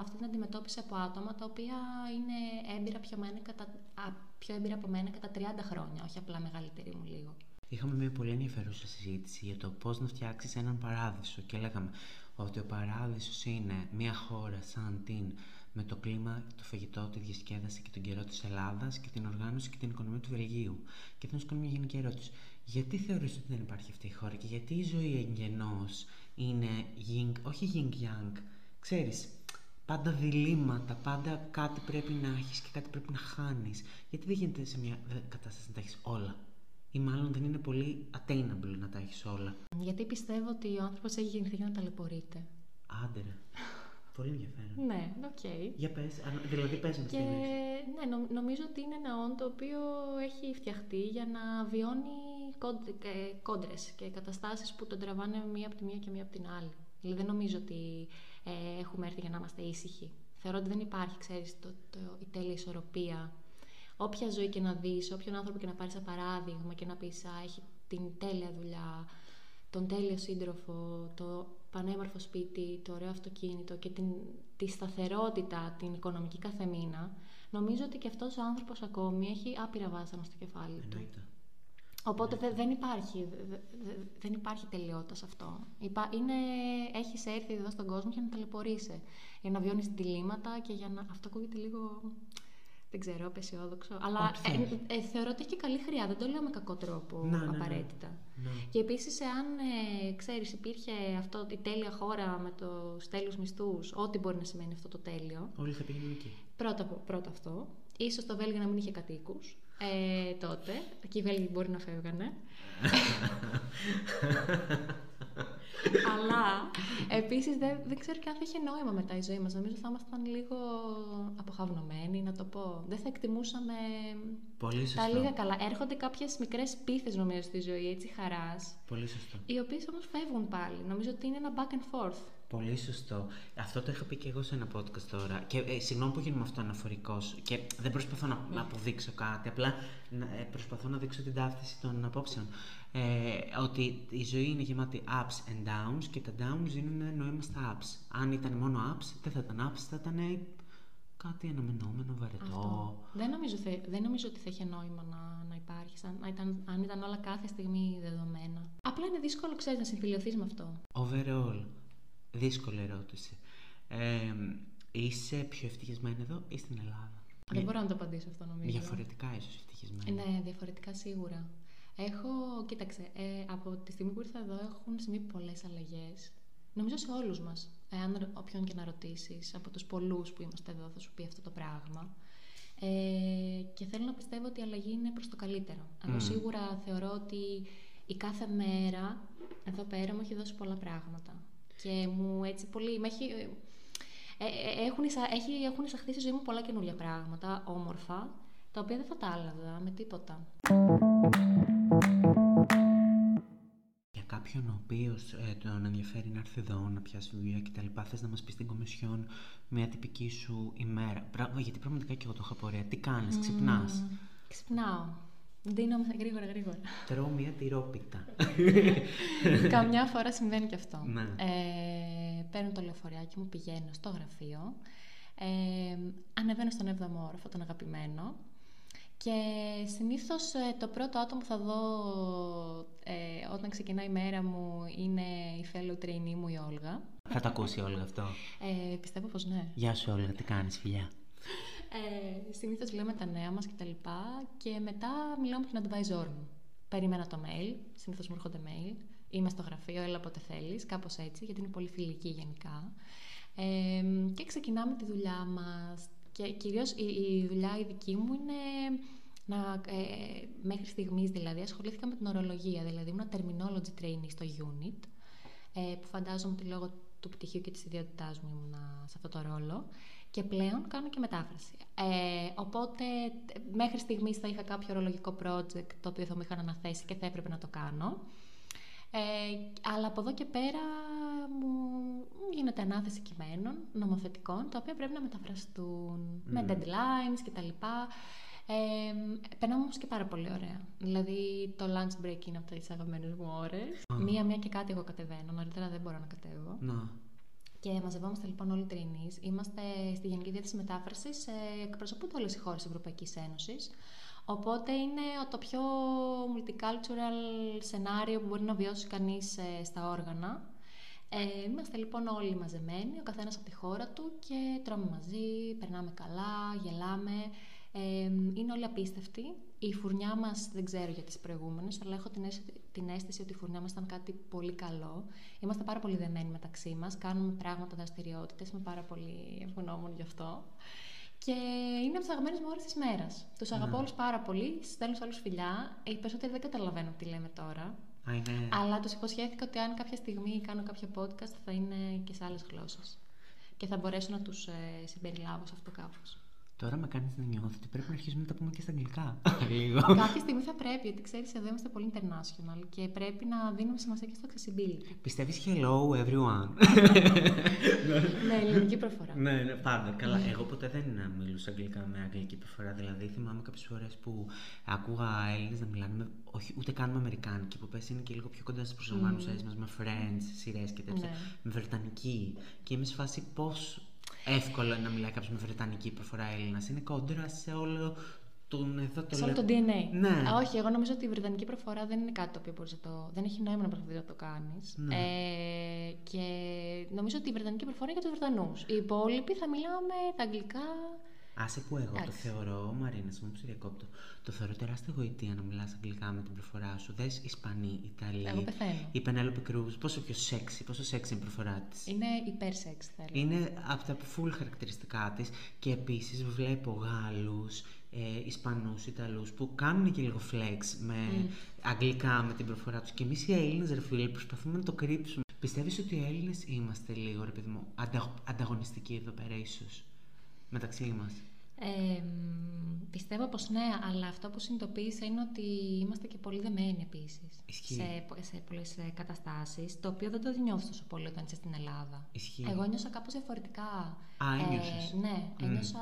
αυτή την αντιμετώπιση από άτομα τα οποία είναι έμπειρα πιο, μένα κατά, α, πιο έμπειρα από μένα κατά 30 χρόνια, όχι απλά μεγαλύτερη μου λίγο. Είχαμε μια πολύ ενδιαφέρουσα συζήτηση για το πώς να φτιάξεις έναν παράδεισο και λέγαμε ότι ο παράδεισος είναι μια χώρα σαν την με το κλίμα, το φαγητό, τη διασκέδαση και τον καιρό της Ελλάδας και την οργάνωση και την οικονομία του Βελγίου. Και θα σου κάνω μια γενική ερώτηση. Γιατί θεωρείς ότι δεν υπάρχει αυτή η χώρα και γιατί η ζωή εγγενώς είναι yin, όχι yin yang, ξέρεις, πάντα διλήμματα, πάντα κάτι πρέπει να έχεις και κάτι πρέπει να χάνεις. Γιατί δεν γίνεται σε μια κατάσταση να τα έχεις όλα. Ή μάλλον δεν είναι πολύ attainable να τα έχεις όλα. Γιατί πιστεύω ότι ο άνθρωπος έχει γεννηθεί για να ταλαιπωρείται. Άντε ρε. Πολύ ενδιαφέρον. Ναι, OK. Okay. Για πες, δηλαδή πες με και, Ναι, νομίζω ότι είναι ένα όν το οποίο έχει φτιαχτεί για να βιώνει κόντρες και καταστάσεις που τον τραβάνε μία από τη μία και μία από την άλλη. Δηλαδή δεν νομίζω ότι ε, έχουμε έρθει για να είμαστε ήσυχοι. Θεωρώ ότι δεν υπάρχει, ξέρεις, το, το, η τέλεια ισορροπία. Όποια ζωή και να δεις, όποιον άνθρωπο και να πάρεις σαν παράδειγμα και να πεις «Α, έχει την τέλεια δουλειά, τον τέλειο σύντροφο, το πανέμορφο σπίτι, το ωραίο αυτοκίνητο και την, τη σταθερότητα, την οικονομική καθεμήνα, νομίζω ότι και αυτός ο άνθρωπος ακόμη έχει άπειρα βάσανα στο κεφάλι του. Οπότε δε, δεν, υπάρχει, δε, δεν υπάρχει τελειότητα σε αυτό. Είναι, έχεις έρθει εδώ στον κόσμο για να ταλαιπωρείσαι, για να βιώνεις διλήμματα και για να... Αυτό ακούγεται λίγο δεν ξέρω, απεσιόδοξο. Αλλά ε, ε, θεωρώ ότι έχει και καλή χρειά. Δεν το λέω με κακό τρόπο ναι, ναι, ναι. απαραίτητα. Ναι. Και επίσης, εάν ε, ξέρεις, υπήρχε αυτό η τέλεια χώρα με του τέλειου μισθούς, ό,τι μπορεί να σημαίνει αυτό το τέλειο. Όλοι θα πήγαιναν εκεί. Πρώτα, πρώτα αυτό. Ίσως το Βέλγιο να μην είχε κατοίκους. Ε, τότε. Εκεί οι Βέλγοι μπορεί να φεύγανε. (laughs) Αλλά επίσης δεν, δεν ξέρω και αν θα είχε νόημα μετά η ζωή μας. Νομίζω θα ήμασταν λίγο αποχαυνομένοι, να το πω. Δεν θα εκτιμούσαμε Πολύ σωστό. τα λίγα καλά. Έρχονται κάποιες μικρές πίθες νομίζω στη ζωή, έτσι χαράς. Πολύ σωστό. Οι οποίες όμως φεύγουν πάλι. Νομίζω ότι είναι ένα back and forth. Πολύ σωστό. Αυτό το είχα πει και εγώ σε ένα podcast τώρα. Και ε, συγγνώμη που γίνομαι αυτό αναφορικός και δεν προσπαθώ να, να αποδείξω κάτι. Απλά ε, προσπαθώ να δείξω την ταύτιση των απόψεων. Ε, ότι η ζωή είναι γεμάτη ups and downs και τα downs δίνουν νόημα στα ups. Αν ήταν μόνο ups, δεν θα ήταν ups, θα ήταν κάτι αναμενόμενο, βαρετό. Αυτό. Δεν, νομίζω, δεν νομίζω ότι θα είχε νόημα να, να υπάρχει, αν ήταν, αν ήταν όλα κάθε στιγμή δεδομένα. Απλά είναι δύσκολο, ξέρεις, να συμφιλειωθείς με αυτό. Overall, δύσκολη ερώτηση. Ε, είσαι πιο ευτυχισμένη εδώ ή στην Ελλάδα; Δεν μπορώ να το απαντήσω αυτό νομίζω. Διαφορετικά ίσως ευτυχισμένη. Ναι, διαφορετικά σίγουρα. Έχω, κοίταξε, ε, από τη στιγμή που ήρθα εδώ έχουν συμβεί πολλές αλλαγές. Νομίζω σε όλους μας. Εάν όποιον και να ρωτήσεις, από τους πολλούς που είμαστε εδώ, θα σου πει αυτό το πράγμα. Ε, και θέλω να πιστεύω ότι η αλλαγή είναι προς το καλύτερο. Εγώ σίγουρα θεωρώ ότι η κάθε μέρα εδώ πέρα μου έχει δώσει πολλά πράγματα. Και μου έτσι πολύ... Με έχει, ε, ε, έχουν, εισα, έχει, έχουν εισαχθεί στη ζωή μου πολλά καινούργια πράγματα, όμορφα, τα οποία δεν θα τα άλλαζα με τίποτα. Για κάποιον ο οποίος ε, τον ενδιαφέρει να έρθει εδώ, να πιάσει βιβλία κτλ., θες να μας πεις στην Κομισιόν μια τυπική σου ημέρα. Πράγμα, γιατί πραγματικά και εγώ το είχα πορεία. Τι κάνεις, mm, ξυπνάς; Ξυπνάω. Δίνω γρήγορα, γρήγορα. Τρώω μια τυρόπιτα. (laughs) Καμιά φορά συμβαίνει και αυτό. Ναι. Ε, παίρνω το λεωφορειάκι μου, πηγαίνω στο γραφείο. Ε, ανεβαίνω στον 7ο όροφο, τον αγαπημένο. Και συνήθως ε, το πρώτο άτομο που θα δω ε, όταν ξεκινάει η μέρα μου είναι η fellow trainee μου η Όλγα. Θα το ακούσει η Όλγα αυτό; Ε, πιστεύω πως ναι. Γεια σου Όλγα, τι κάνεις φιλιά; Ε, Συνήθως λέμε τα νέα μας κτλ. Και, και μετά μιλάω με την advisor μου. Περίμενα το mail, συνήθως μου έρχονται mail. Είμαι στο γραφείο, έλα όποτε θέλεις, κάπως έτσι, γιατί είναι πολύ φιλική γενικά. Ε, και ξεκινάμε τη δουλειά μας. Και κυρίως η, η, δουλειά η δική μου είναι να, ε, μέχρι στιγμής δηλαδή ασχολήθηκα με την ορολογία. Δηλαδή ήμουν terminology training στο unit, ε, που φαντάζομαι ότι λόγω του πτυχίου και της ιδιότητάς μου ήμουν σε αυτό το ρόλο και πλέον κάνω και μετάφραση. Ε, οπότε μέχρι στιγμής θα είχα κάποιο ορολογικό project το οποίο θα μου είχαν αναθέσει και θα έπρεπε να το κάνω. Ε, αλλά από εδώ και πέρα μου γίνεται ανάθεση κειμένων, νομοθετικών, τα οποία πρέπει να μεταφραστούν με ναι. deadlines κτλ. Ε, περνάμε όμως και πάρα πολύ ωραία. Δηλαδή το lunch break είναι από τι αγαπημένε μου ώρες. Μία-μία και κάτι εγώ κατεβαίνω. Νωρίτερα δεν μπορώ να κατέβω. Να. Και μαζευόμαστε λοιπόν όλοι οι τρινεί. Είμαστε στη Γενική Διεύθυνση Μετάφρασης, ε, εκπροσωπούνται όλες οι χώρες της Ευρωπαϊκής Ένωσης. Οπότε είναι το πιο multicultural σενάριο που μπορεί να βιώσει κανείς ε, στα όργανα. Ε, είμαστε λοιπόν όλοι μαζεμένοι, ο καθένας από τη χώρα του και τρώμε μαζί, περνάμε καλά, γελάμε. Ε, είναι όλοι απίστευτοι. Η φουρνιά μας δεν ξέρω για τις προηγούμενες, αλλά έχω την αίσθηση, την αίσθηση ότι η φουρνιά μας ήταν κάτι πολύ καλό. Είμαστε πάρα πολύ δεμένοι μεταξύ μας, κάνουμε πράγματα, δραστηριότητες. Είμαι πάρα πολύ ευγνώμων γι' αυτό. Και είναι από τις αγαπημένες μου ώρες της μέρας. Τους ναι. αγαπώ όλους πάρα πολύ, στέλνω σε άλλου φιλιά. Οι περισσότεροι δεν καταλαβαίνουν τι λέμε τώρα. Αλλά τους υποσχέθηκα ότι αν κάποια στιγμή κάνω κάποιο podcast θα είναι και σε άλλες γλώσσες. Και θα μπορέσω να τους ε, συμπεριλάβω σε αυτό κάπως. Τώρα με κάνεις να νιώθω ότι πρέπει να αρχίσουμε να τα πούμε και στα αγγλικά. (laughs) Λίγο. Κάποια στιγμή θα πρέπει, γιατί ξέρεις, εδώ είμαστε πολύ international και πρέπει να δίνουμε σημασία και στο accessibility. Πιστεύεις hello everyone; (laughs) ναι, ελληνική προφορά. ναι, ναι, πάντα. Καλά. Ναι. Εγώ ποτέ δεν μιλούσα αγγλικά με αγγλική προφορά. Δηλαδή θυμάμαι κάποιες φορές που άκουγα Έλληνες να μιλάνε με. Όχι, ούτε καν με Αμερικάνικη, που πέσει είναι και λίγο πιο κοντά στις προσωμάνουσες mm. μας, με Friends, σειρές και τέτοια. Ναι. Με Βρετανική. Και είμαι σε φάση πώς εύκολο να μιλάει κάποιος με βρετανική προφορά Έλληνας. Είναι κόντρα σε όλο τον εδώ το Σε όλο το DNA. Ναι. Α, όχι, εγώ νομίζω ότι η βρετανική προφορά δεν είναι κάτι το οποίο μπορείς να το. Δεν έχει νόημα να προσπαθείς να το κάνεις. Ναι. Ε, και νομίζω ότι η βρετανική προφορά είναι για τους Βρετανούς. Οι υπόλοιποι θα μιλάμε τα αγγλικά. Άσε που εγώ το θεωρώ, Μαρίνα, σε μου διακόπτω. Το θεωρώ τεράστια γοητεία να μιλάς αγγλικά με την προφορά σου. Δες Ισπανοί, Ιταλοί. Εγώ πεθαίνω. Η Πενέλοπη Κρούζ, πόσο πιο σεξι, πόσο σεξι είναι η προφορά της. Είναι υπέρ σεξ, θα Είναι από τα full χαρακτηριστικά της. Και επίσης βλέπω Γάλλους, ε, Ισπανούς, Ιταλούς που κάνουν και λίγο flex με mm. αγγλικά με την προφορά τους. Και εμείς οι Έλληνες, ρε φίλε, προσπαθούμε να το κρύψουμε. Πιστεύεις ότι οι Έλληνες είμαστε λίγο, ρε παιδί μου, ανταγωνιστικοί εδώ πέρα, ίσως μεταξύ μας; Ε, πιστεύω πως ναι, αλλά αυτό που συνειδητοποίησα είναι ότι είμαστε και πολύ δεμένοι επίσης σε, σε πολλές ε, καταστάσεις, το οποίο δεν το νιώθω τόσο πολύ όταν είσαι στην Ελλάδα. Ισχύει. Εγώ νιώσα κάπως διαφορετικά. Α, ε, ναι, mm. ένιωσα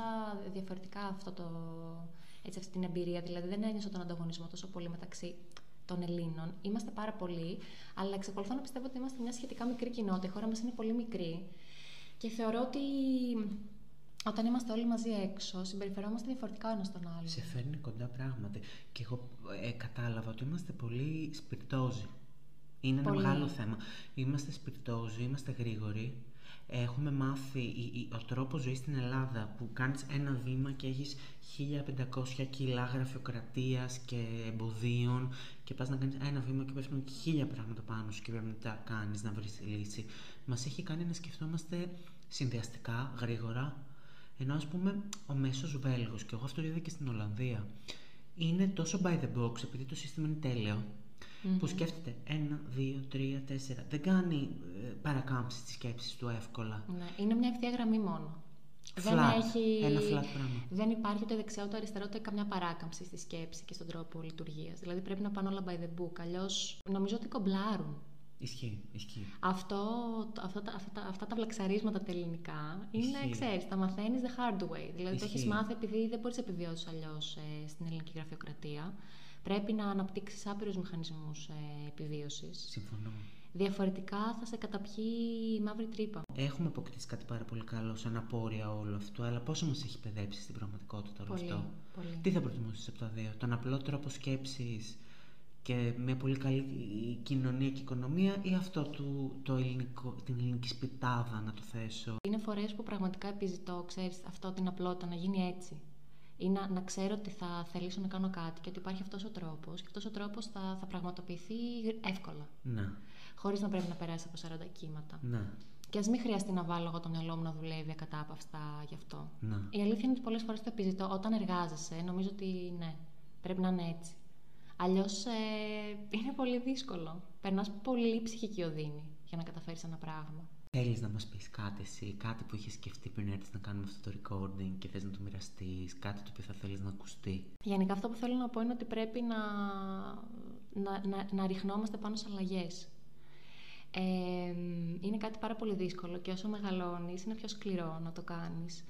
διαφορετικά αυτό το, έτσι, αυτή την εμπειρία. Δηλαδή δεν ένιωσα τον ανταγωνισμό τόσο πολύ μεταξύ των Ελλήνων. Είμαστε πάρα πολλοί, αλλά εξακολουθώ να πιστεύω ότι είμαστε μια σχετικά μικρή κοινότητα. Η χώρα μας είναι πολύ μικρή και θεωρώ ότι όταν είμαστε όλοι μαζί έξω, συμπεριφερόμαστε διαφορετικά ένας τον άλλο. Σε φέρνει κοντά πράγματι. Και εγώ ε, κατάλαβα ότι είμαστε πολύ σπιρτόζοι. Είναι ένα μεγάλο θέμα. Είμαστε σπιρτόζοι, είμαστε γρήγοροι. Έχουμε μάθει ο τρόπος ζωής στην Ελλάδα που κάνεις ένα βήμα και έχεις 1500 κιλά γραφειοκρατίας και εμποδίων και πας να κάνεις ένα βήμα και πέφτουν χίλια πράγματα πάνω σου και πρέπει να τα κάνεις να βρεις λύση. Μας έχει κάνει να σκεφτόμαστε συνδυαστικά, γρήγορα, Ενώ ας πούμε ο μέσος Βέλγος, και εγώ αυτό το είδα και στην Ολλανδία, είναι τόσο by the box, επειδή το σύστημα είναι τέλειο, που σκέφτεται ένα, δύο, τρία, τέσσερα. Δεν κάνει ε, παρακάμψη της σκέψης του εύκολα. Ναι, είναι μια ευθεία γραμμή μόνο. Δεν, Flat. έχει... Ένα flat πράγμα. δεν υπάρχει ούτε δεξιά ούτε αριστερό ούτε καμιά παράκαμψη στη σκέψη και στον τρόπο λειτουργίας. Δηλαδή πρέπει να πάνε όλα by the book. Αλλιώς νομίζω ότι κομπλάρουν. Ισχύει, ισχύει. Αυτό, το- αυτά, τα, αυτά, τα- αυτά τα βλαξαρίσματα τα ελληνικά είναι, Ισχύει. ξέρεις, τα μαθαίνεις the hard way. Δηλαδή το Ισχύει. έχεις μάθει επειδή δεν μπορείς να επιβιώσεις αλλιώς ε, στην ελληνική γραφειοκρατία. Πρέπει να αναπτύξεις άπειρους μηχανισμούς ε, επιβίωσης. Συμφωνώ. Διαφορετικά θα σε καταπιεί η μαύρη τρύπα. Έχουμε αποκτήσει κάτι πάρα πολύ καλό σαν απόρρια όλο αυτό, αλλά πόσο μας έχει παιδέψει στην πραγματικότητα όλο Πολύ, αυτό; πολύ. Τι θα προτιμούσε από τα δύο, τον απλό τρόπο σκέψης και μια πολύ καλή κοινωνία και οικονομία ή αυτό του, το ελληνικό, την ελληνική σπιτάδα να το θέσω; Είναι φορές που πραγματικά επιζητώ, ξέρεις, αυτό την απλότητα, να γίνει έτσι. Ή να, να ξέρω ότι θα θελήσω να κάνω κάτι και ότι υπάρχει αυτός ο τρόπος και αυτός ο τρόπος θα, θα πραγματοποιηθεί εύκολα. Να, Χωρίς να πρέπει να περάσει από 40 κύματα. να, Και ας μην χρειαστεί να βάλω εγώ το μυαλό μου να δουλεύει ακατάπαυστα γι' αυτό. να. Η αλήθεια είναι ότι πολλές φορές το επιζητώ. Όταν εργάζεσαι, νομίζω ότι ναι, πρέπει να είναι έτσι. Αλλιώς ε, είναι πολύ δύσκολο. Περνάς πολύ ψυχική οδύνη για να καταφέρεις ένα πράγμα. Θέλεις να μας πεις κάτι εσύ, κάτι που είχες σκεφτεί πριν έρθεις να κάνουμε αυτό το recording και θες να το μοιραστείς, κάτι το οποίο θα θέλεις να ακουστεί. Γενικά αυτό που θέλω να πω είναι ότι πρέπει να, να, να, να ριχνόμαστε πάνω σε αλλαγές. Ε, είναι κάτι πάρα πολύ δύσκολο και όσο μεγαλώνεις είναι πιο σκληρό να το κάνεις.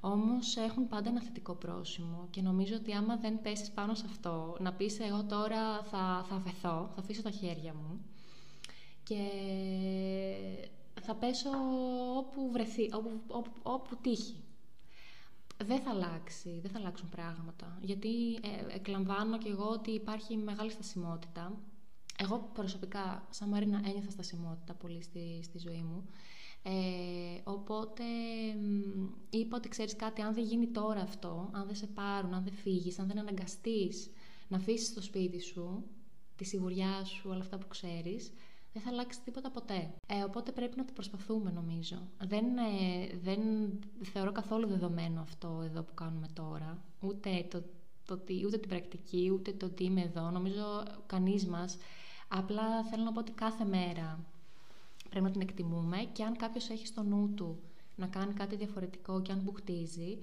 Όμως έχουν πάντα ένα θετικό πρόσημο και νομίζω ότι άμα δεν πέσεις πάνω σε αυτό, να πεις εγώ τώρα θα, θα αφαιθώ, θα αφήσω τα χέρια μου και θα πέσω όπου βρεθεί, όπου, όπου, όπου τύχει. Δεν θα αλλάξει, δεν θα αλλάξουν πράγματα. Γιατί ε, εκλαμβάνω και εγώ ότι υπάρχει μεγάλη στασιμότητα. Εγώ προσωπικά, σαν Μαρίνα, ένιωθα στασιμότητα πολύ στη, στη ζωή μου. Ε, οπότε μ, είπα ότι ξέρεις κάτι, αν δεν γίνει τώρα αυτό, αν δεν σε πάρουν, αν δεν φύγεις, αν δεν αναγκαστείς να αφήσεις το σπίτι σου, τη σιγουριά σου, όλα αυτά που ξέρεις, δεν θα αλλάξεις τίποτα ποτέ. Ε, οπότε πρέπει να το προσπαθούμε νομίζω. Δεν, ε, δεν θεωρώ καθόλου δεδομένο αυτό εδώ που κάνουμε τώρα. Ούτε, το, το, τι- ούτε την πρακτική, ούτε το τι είμαι εδώ. Νομίζω κανείς μας. Απλά θέλω να πω ότι κάθε μέρα πρέπει να την εκτιμούμε και αν κάποιος έχει στο νου του να κάνει κάτι διαφορετικό και αν μπουχτίζει,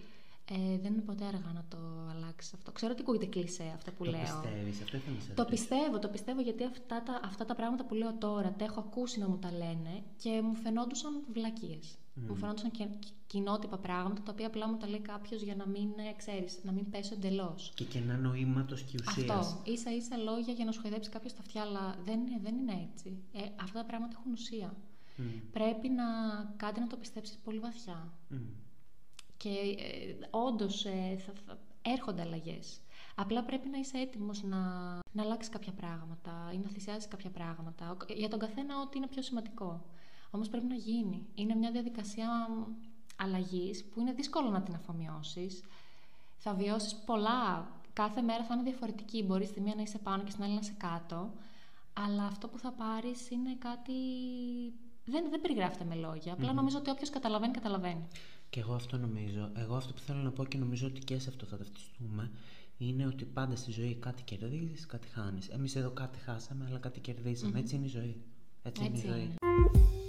ε, δεν είναι ποτέ αργά να το αλλάξει αυτό. Ξέρω ότι ακούγεται κλεισέ αυτό που το λέω. πιστεύεις, αυτό ήθελα να σε Το ρωτήσω. πιστεύω, το πιστεύω γιατί αυτά τα, αυτά τα πράγματα που λέω τώρα τα έχω ακούσει να μου τα λένε και μου φαινόντουσαν βλακίες. Μου φαινόντουσαν και, κοινότυπα πράγματα τα οποία απλά μου τα λέει κάποιος για να μην, ε, ξέρεις, να μην πέσω εντελώς. Και κενά νοήματος και ουσίας. Αυτό. ίσα ίσα λόγια για να σου χαϊδέψει κάποιος τα αυτιά, αλλά δεν, είναι- δεν είναι έτσι. Ε, αυτά τα πράγματα έχουν ουσία. Μμ, Πρέπει να κάτι να το πιστέψεις πολύ βαθιά. μμ. Και ε, όντως θα, θα, έρχονται αλλαγές. Απλά πρέπει να είσαι έτοιμος να, να αλλάξεις κάποια πράγματα ή να θυσιάσεις κάποια πράγματα. Ο- Για τον καθένα ό,τι είναι πιο σημαντικό. Όμως πρέπει να γίνει. Είναι μια διαδικασία αλλαγής που είναι δύσκολο να την αφομοιώσεις. Θα βιώσεις πολλά. Κάθε μέρα θα είναι διαφορετική. Μπορείς στη μία να είσαι πάνω και στην άλλη να είσαι κάτω. Αλλά αυτό που θα πάρεις είναι κάτι... Δεν, δεν περιγράφεται με λόγια. Απλά νομίζω ότι όποιος καταλαβαίνει, καταλαβαίνει. Και εγώ αυτό νομίζω. Εγώ αυτό που θέλω να πω και νομίζω ότι και σε αυτό θα ταυτιστούμε είναι ότι πάντα στη ζωή κάτι κερδίζεις, κάτι χάνεις. Εμείς εδώ κάτι χάσαμε, αλλά κάτι κερδίσαμε. Έτσι είναι η ζωή. Έτσι, Έτσι είναι η ζωή. είναι.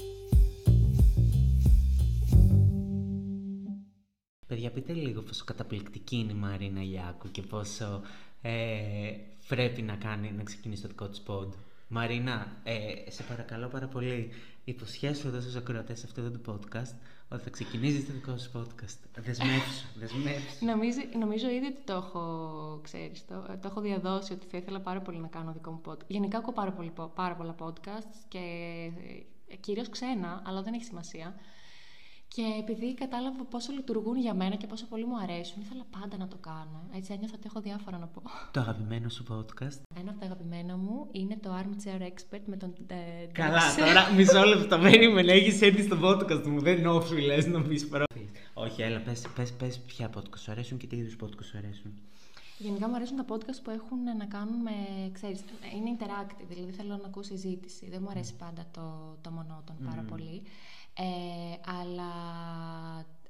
Παιδιά, πείτε λίγο πόσο καταπληκτική είναι η Μαρίνα Γιάκου και πόσο ε, πρέπει να κάνει να ξεκινήσει το δικό της pod. Μαρίνα, ε, σε παρακαλώ πάρα πολύ, υποσχέσου εδώ στους ακροατές αυτού εδώ του podcast ότι θα ξεκινήσεις το δικό σου podcast. Δεσμεύσου, (laughs) δεσμεύσου. Νομίζω, νομίζω ήδη ότι το έχω, ξέρεις, το, το έχω διαδώσει ότι θα ήθελα πάρα πολύ να κάνω δικό μου podcast. Γενικά ακούω πάρα, πολύ, πάρα πολλά podcasts και ε, κυρίως ξένα, αλλά δεν έχει σημασία. Και επειδή κατάλαβα πόσο λειτουργούν για μένα και πόσο πολύ μου αρέσουν, ήθελα πάντα να το κάνω. Έτσι ένιωθα ότι έχω διάφορα να πω. το αγαπημένο σου podcast. Ένα από τα αγαπημένα μου είναι το Armchair Expert με τον ε, Καλά, Dex. τώρα μισό λεπτό. Περίμενε, έχει έρθει στο podcast μου. Δεν όφιλε να πει παρά. Όχι, έλα, πες, πες, πες ποια podcast σου αρέσουν και τι είδους podcast σου αρέσουν. Γενικά μου αρέσουν τα podcast που έχουν να κάνουν με, ξέρεις, είναι interactive, δηλαδή θέλω να ακούω συζήτηση. Δεν μου αρέσει πάντα το, το μονότον πάρα πολύ. Ε, αλλά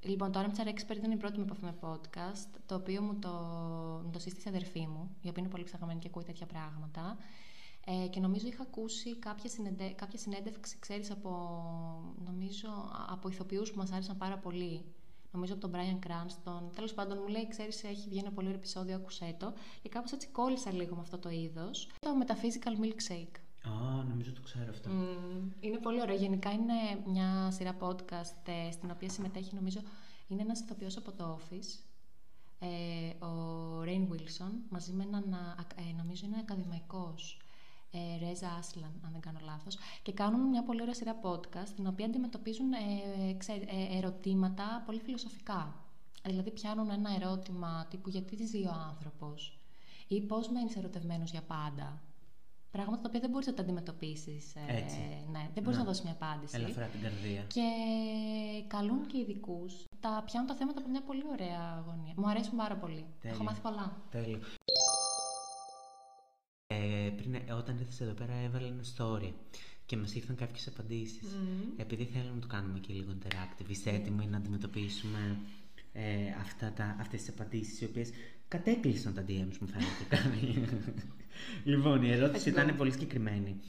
Λοιπόν, το RMCR Expert ήταν η πρώτη μου επαφή με podcast, το οποίο μου το, μου το σύστησε η αδερφή μου, η οποία είναι πολύ ψαγμένη και ακούει τέτοια πράγματα. Ε, και νομίζω είχα ακούσει κάποια, συνεντε... κάποια συνέντευξη, ξέρεις, από, νομίζω, από ηθοποιούς που μας άρεσαν πάρα πολύ. Νομίζω από τον Brian Cranston. Τέλος πάντων, μου λέει: Ξέρεις, έχει βγει ένα πολύ ωραίο επεισόδιο, άκουσέ το. Και κάπως έτσι κόλλησα λίγο με αυτό το είδος. Το Metaphysical Milkshake. Α, νομίζω το ξέρω αυτό. Mm, είναι πολύ ωραίο. Γενικά είναι μια σειρά podcast ε, στην οποία συμμετέχει, νομίζω, είναι ένας ηθοποιός από το Office, ε, ο Rain Wilson, μαζί με έναν, ε, νομίζω είναι ακαδημαϊκός, ε, Ρέζα Άσλαν, αν δεν κάνω λάθος, και κάνουν μια πολύ ωραία σειρά podcast, την οποία αντιμετωπίζουν ε, ε, ερωτήματα πολύ φιλοσοφικά. Δηλαδή πιάνουν ένα ερώτημα τύπου γιατί ζεις ο άνθρωπος ή πώς μένεις ερωτευμένος για πάντα Πράγματα τα οποία δεν μπορείς να τα αντιμετωπίσεις. Ε, ναι, δεν μπορείς να. να δώσεις μια απάντηση. Ελαφρά την καρδία. Και καλούν και ειδικούς. Τα πιάνουν τα θέματα από μια πολύ ωραία γωνία. Μου αρέσουν πάρα πολύ. Τέλειο. Έχω μάθει πολλά. Τέλειο. Ε, πριν, ε, όταν ήρθες εδώ πέρα, έβαλες ένα story και μας ήρθαν κάποιες απαντήσεις. Mm. Επειδή θέλουμε να το κάνουμε και λίγο interactive, είσαι έτοιμοι να αντιμετωπίσουμε ε, αυτά τα, αυτές τις απαντήσεις οι οποίες κατέκλυσαν τα DMs μου φαίνεται (laughs) λοιπόν η ερώτηση ήταν πολύ συγκεκριμένη.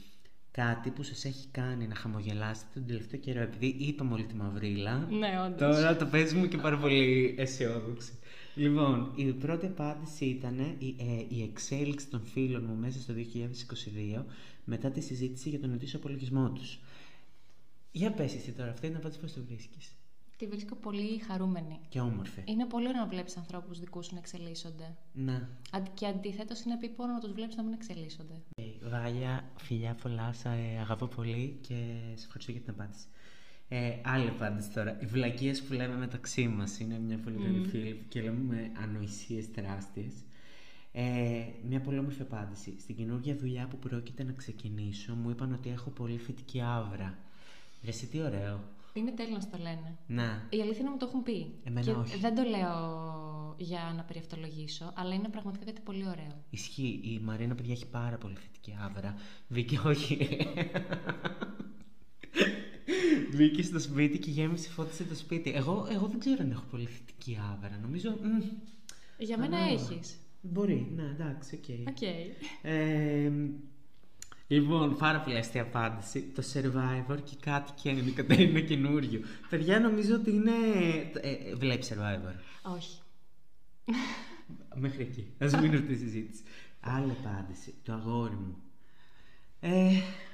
Κάτι που σας έχει κάνει να χαμογελάσετε τον τελευταίο καιρό επειδή είπαμε όλη τη μαυρίλα ναι όντως. τώρα το παίζουμε μου και πάρα πολύ αισιόδοξη. Λοιπόν η πρώτη απάντηση ήταν η, ε, η εξέλιξη των φίλων μου μέσα στο 2022 μετά τη συζήτηση για τον ετήσιο απολογισμό τους. Για πες εσύ τώρα αυτή είναι η απάντηση πώς το βρίσκεις; Τη βρίσκω πολύ χαρούμενη. Και όμορφη. Είναι πολύ ωραίο να βλέπεις ανθρώπους δικούς σου να εξελίσσονται. Ναι. Και αντιθέτως είναι επίπονο να τους βλέπεις να μην εξελίσσονται. Hey, Βάλια, φιλιά πολλά, σα ε, αγαπώ πολύ και σε ευχαριστώ για την απάντηση. Ε, άλλη απάντηση τώρα. Οι βλακίες που λέμε μεταξύ μας είναι μια πολύ καλή mm. φίλη και λέμε με ανοησίες τεράστιες. Ε, μια πολύ όμορφη απάντηση. Στην καινούργια δουλειά που πρόκειται να ξεκινήσω, μου είπαν ότι έχω πολύ φυτική άβρα. Ρε, τι ωραίο. Είναι τέλειος να το λένε. Να. Η αλήθεια είναι μου το έχουν πει. Εμένα και όχι. Δεν το λέω για να περιευτολογήσω, αλλά είναι πραγματικά κάτι πολύ ωραίο. Ισχύει. Η Μαρίνα, παιδιά, έχει πάρα πολύ θετική άβρα. Βίκυ, όχι. Μπήκε στο σπίτι και γέμισε, φώτισε το σπίτι. Εγώ, εγώ δεν ξέρω αν έχω πολύ θετική άβρα. Νομίζω. Για μένα έχεις. Μπορεί, ναι, εντάξει, OK. Okay. okay. Ε, Λοιπόν, πάρα πολύ αστεία απάντηση. Το Survivor και κάτι και είναι η Κατερίνα καινούριο. Παιδιά, νομίζω ότι είναι. Ε, ε Βλέπεις Survivor; Όχι. Μέχρι εκεί. Α μην αυτή τη συζήτηση. Άλλη απάντηση. Το αγόρι μου. Ε,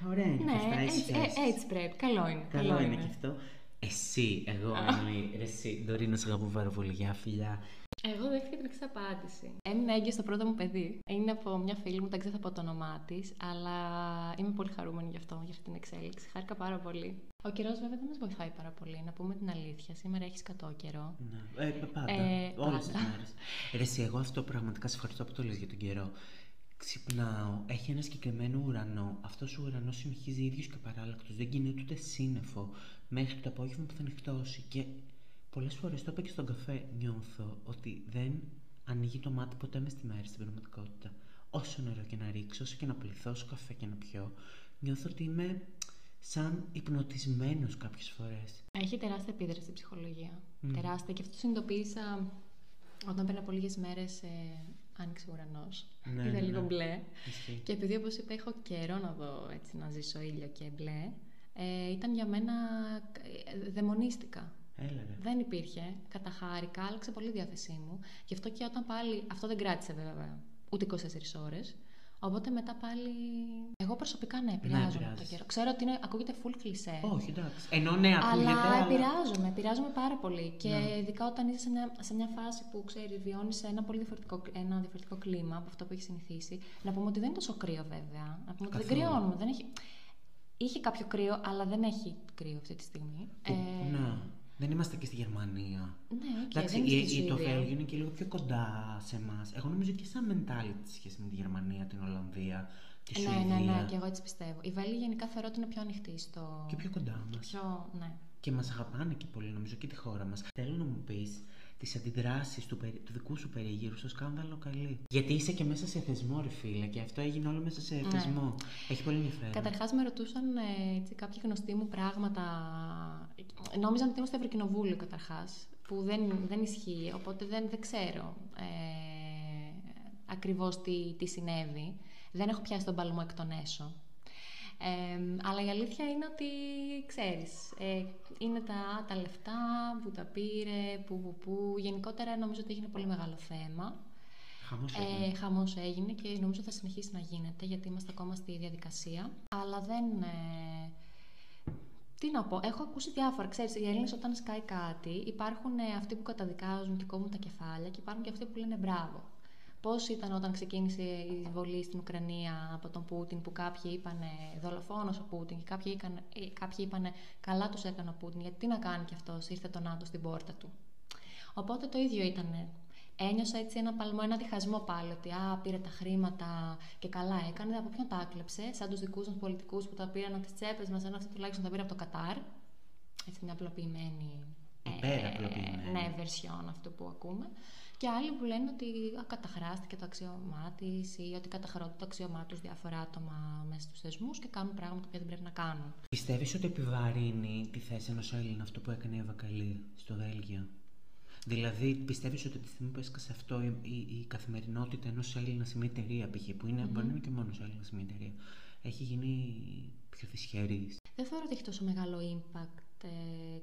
ωραία είναι ναι, αυτά. Έτσι, ε, έτσι πρέπει. Καλό είναι. Καλό, καλό είναι. είναι και αυτό. Εσύ, εγώ, εννοεί. Εσύ, Ντορίνα, σε αγαπώ πάρα πολύ. Γεια, φιλιά. Εγώ δέχτηκα την εξή απάντηση. Έμεινα έγκυος στο πρώτο μου παιδί. Είναι από μια φίλη μου, δεν ξέρω από το όνομά της, αλλά είμαι πολύ χαρούμενη γι' αυτό, για αυτή την εξέλιξη. Χάρηκα πάρα πολύ. Ο καιρός βέβαια δεν μας βοηθάει πάρα πολύ, να πούμε την αλήθεια. Σήμερα έχεις κατώ καιρό. Ναι, ε, πάντα. Ε, Όλες τις μέρες. Ρε, εγώ αυτό πραγματικά σε ευχαριστώ που το λες για τον καιρό. Ξυπνάω, έχει ένα συγκεκριμένο ουρανό. Αυτός ο ουρανός συνεχίζει ίδιος και παράλλακτο. Δεν κινείται ούτε σύννεφο μέχρι το απόγευμα που θα νυχτώσει. Και Πολλές φορές το είπα και στον καφέ, νιώθω ότι δεν ανοίγει το μάτι ποτέ μες στη μέρα στην πραγματικότητα. Όσο νερό και να ρίξω, όσο και να πληθώ, όσο καφέ και να πιω, νιώθω ότι είμαι σαν υπνοτισμένος κάποιες φορές. Έχει τεράστια επίδραση στην ψυχολογία. Mm. Τεράστια. Και αυτό συνειδητοποίησα όταν πριν από λίγες μέρες ε, άνοιξε ο ουρανός. Ναι, Είδα ναι, λίγο ναι. μπλε. Και επειδή όπως είπα έχω καιρό να δω έτσι να ζήσω ήλιο και μπλε, ε, ήταν για μένα, ε, δαιμονίστηκα. Δεν υπήρχε. Καταχάρηκα, άλλαξε πολύ η διάθεσή μου. Γι' αυτό και όταν πάλι. Αυτό δεν κράτησε βέβαια ούτε 24 ώρες. Οπότε μετά πάλι. Εγώ προσωπικά ναι, επηρεάζομαι ναι, το καιρό. Ξέρω ότι είναι, ακούγεται full κλισέ. Όχι, εντάξει. Ενώ ναι, ακούγεται. Αλλά, αλλά... επηρεάζομαι, επηρεάζομαι πάρα πολύ. Και ναι. ειδικά όταν είσαι σε μια, σε μια φάση που ξέρει, βιώνεις ένα πολύ διαφορετικό, ένα διαφορετικό κλίμα από αυτό που έχεις συνηθίσει. Να πούμε ότι δεν είναι τόσο κρύο βέβαια. Να πούμε ότι δεν κρυώνουμε. Δεν έχει... Είχε κάποιο κρύο, αλλά δεν έχει κρύο αυτή τη στιγμή. Ε, ναι. Δεν είμαστε και στη Γερμανία. Ναι, okay, Εντάξει, η, το Βέλγιο είναι και λίγο πιο κοντά σε εμάς. Εγώ νομίζω και σαν mentality σχέση με τη Γερμανία, την Ολλανδία, τη Σουηδία. Ναι, ναι, ναι, και εγώ έτσι πιστεύω. Η Βέλγια γενικά θεωρώ ότι είναι πιο ανοιχτή στο. Και πιο κοντά μας. Πιο, ναι. Και μας αγαπάνε και πολύ, νομίζω, και τη χώρα μας. Θέλω να μου πεις τις αντιδράσεις του, περι- του δικού σου περιγύρου στο σκάνδαλο καλή. Γιατί είσαι και μέσα σε θεσμό, ρε φίλε, και αυτό έγινε όλο μέσα σε θεσμό. Έχει πολύ ενδιαφέρον. Καταρχάς, με ρωτούσαν ε, έτσι, κάποιοι γνωστοί μου πράγματα. Νόμιζαν ότι είμαστε στο Ευρωκοινοβούλιο καταρχάς, που δεν, δεν ισχύει, οπότε δεν, δεν ξέρω ε, ακριβώς τι, τι συνέβη. Δεν έχω πιάσει τον παλμό εκ των έσω. Ε, αλλά η αλήθεια είναι ότι ξέρεις, ε, είναι τα, τα λεφτά που τα πήρε, που, που, που. Γενικότερα νομίζω ότι έγινε πολύ μεγάλο θέμα. Χαμός έγινε. Ε, χαμός έγινε και νομίζω θα συνεχίσει να γίνεται γιατί είμαστε ακόμα στη διαδικασία. Αλλά δεν... Ε, τι να πω, έχω ακούσει διάφορα. Ξέρεις, οι Έλληνες όταν σκάει κάτι, υπάρχουν ε, αυτοί που καταδικάζουν και κόβουν τα κεφάλια και υπάρχουν και αυτοί που λένε μπράβο. Πώς ήταν όταν ξεκίνησε η εισβολή στην Ουκρανία από τον Πούτιν, που κάποιοι είπαν δολοφόνος ο Πούτιν και κάποιοι, είπαν, κάποιοι είπαν καλά τους έκανε ο Πούτιν, γιατί τι να κάνει κι αυτός, ήρθε το ΝΑΤΟ στην πόρτα του. Οπότε το ίδιο ήταν. Ένιωσα έτσι ένα παλμό, ένα διχασμό πάλι, ότι α, πήρε τα χρήματα και καλά έκανε. Από ποιον τα έκλεψε, σαν τους δικούς μας πολιτικούς που τα πήραν από τις τσέπες μας, ενώ αυτό τουλάχιστον τα πήρε από το Κατάρ. Έτσι μια απλοποιημένη. Υπέρα απλοποιημένη. ναι, version αυτό που ακούμε. Και άλλοι που λένε ότι α, καταχράστηκε το αξίωμά της ή ότι καταχρώνται το αξίωμά τους διάφορα άτομα μέσα στους θεσμούς και κάνουν πράγματα που δεν πρέπει να κάνουν. Πιστεύεις ότι επιβαρύνει τη θέση ενός Έλληνα αυτό που έκανε η Ευακαλή στο Βέλγιο; Δηλαδή, πιστεύεις ότι τη στιγμή που έσκασε αυτό η, η, η καθημερινότητα ενός Έλληνα σε μια εταιρεία, π.χ. που είναι, mm-hmm. μπορεί να είναι και μόνος Έλληνας σε μια εταιρεία, έχει γίνει πιο δυσχερής; Δεν θεωρώ ότι έχει τόσο μεγάλο impact ε,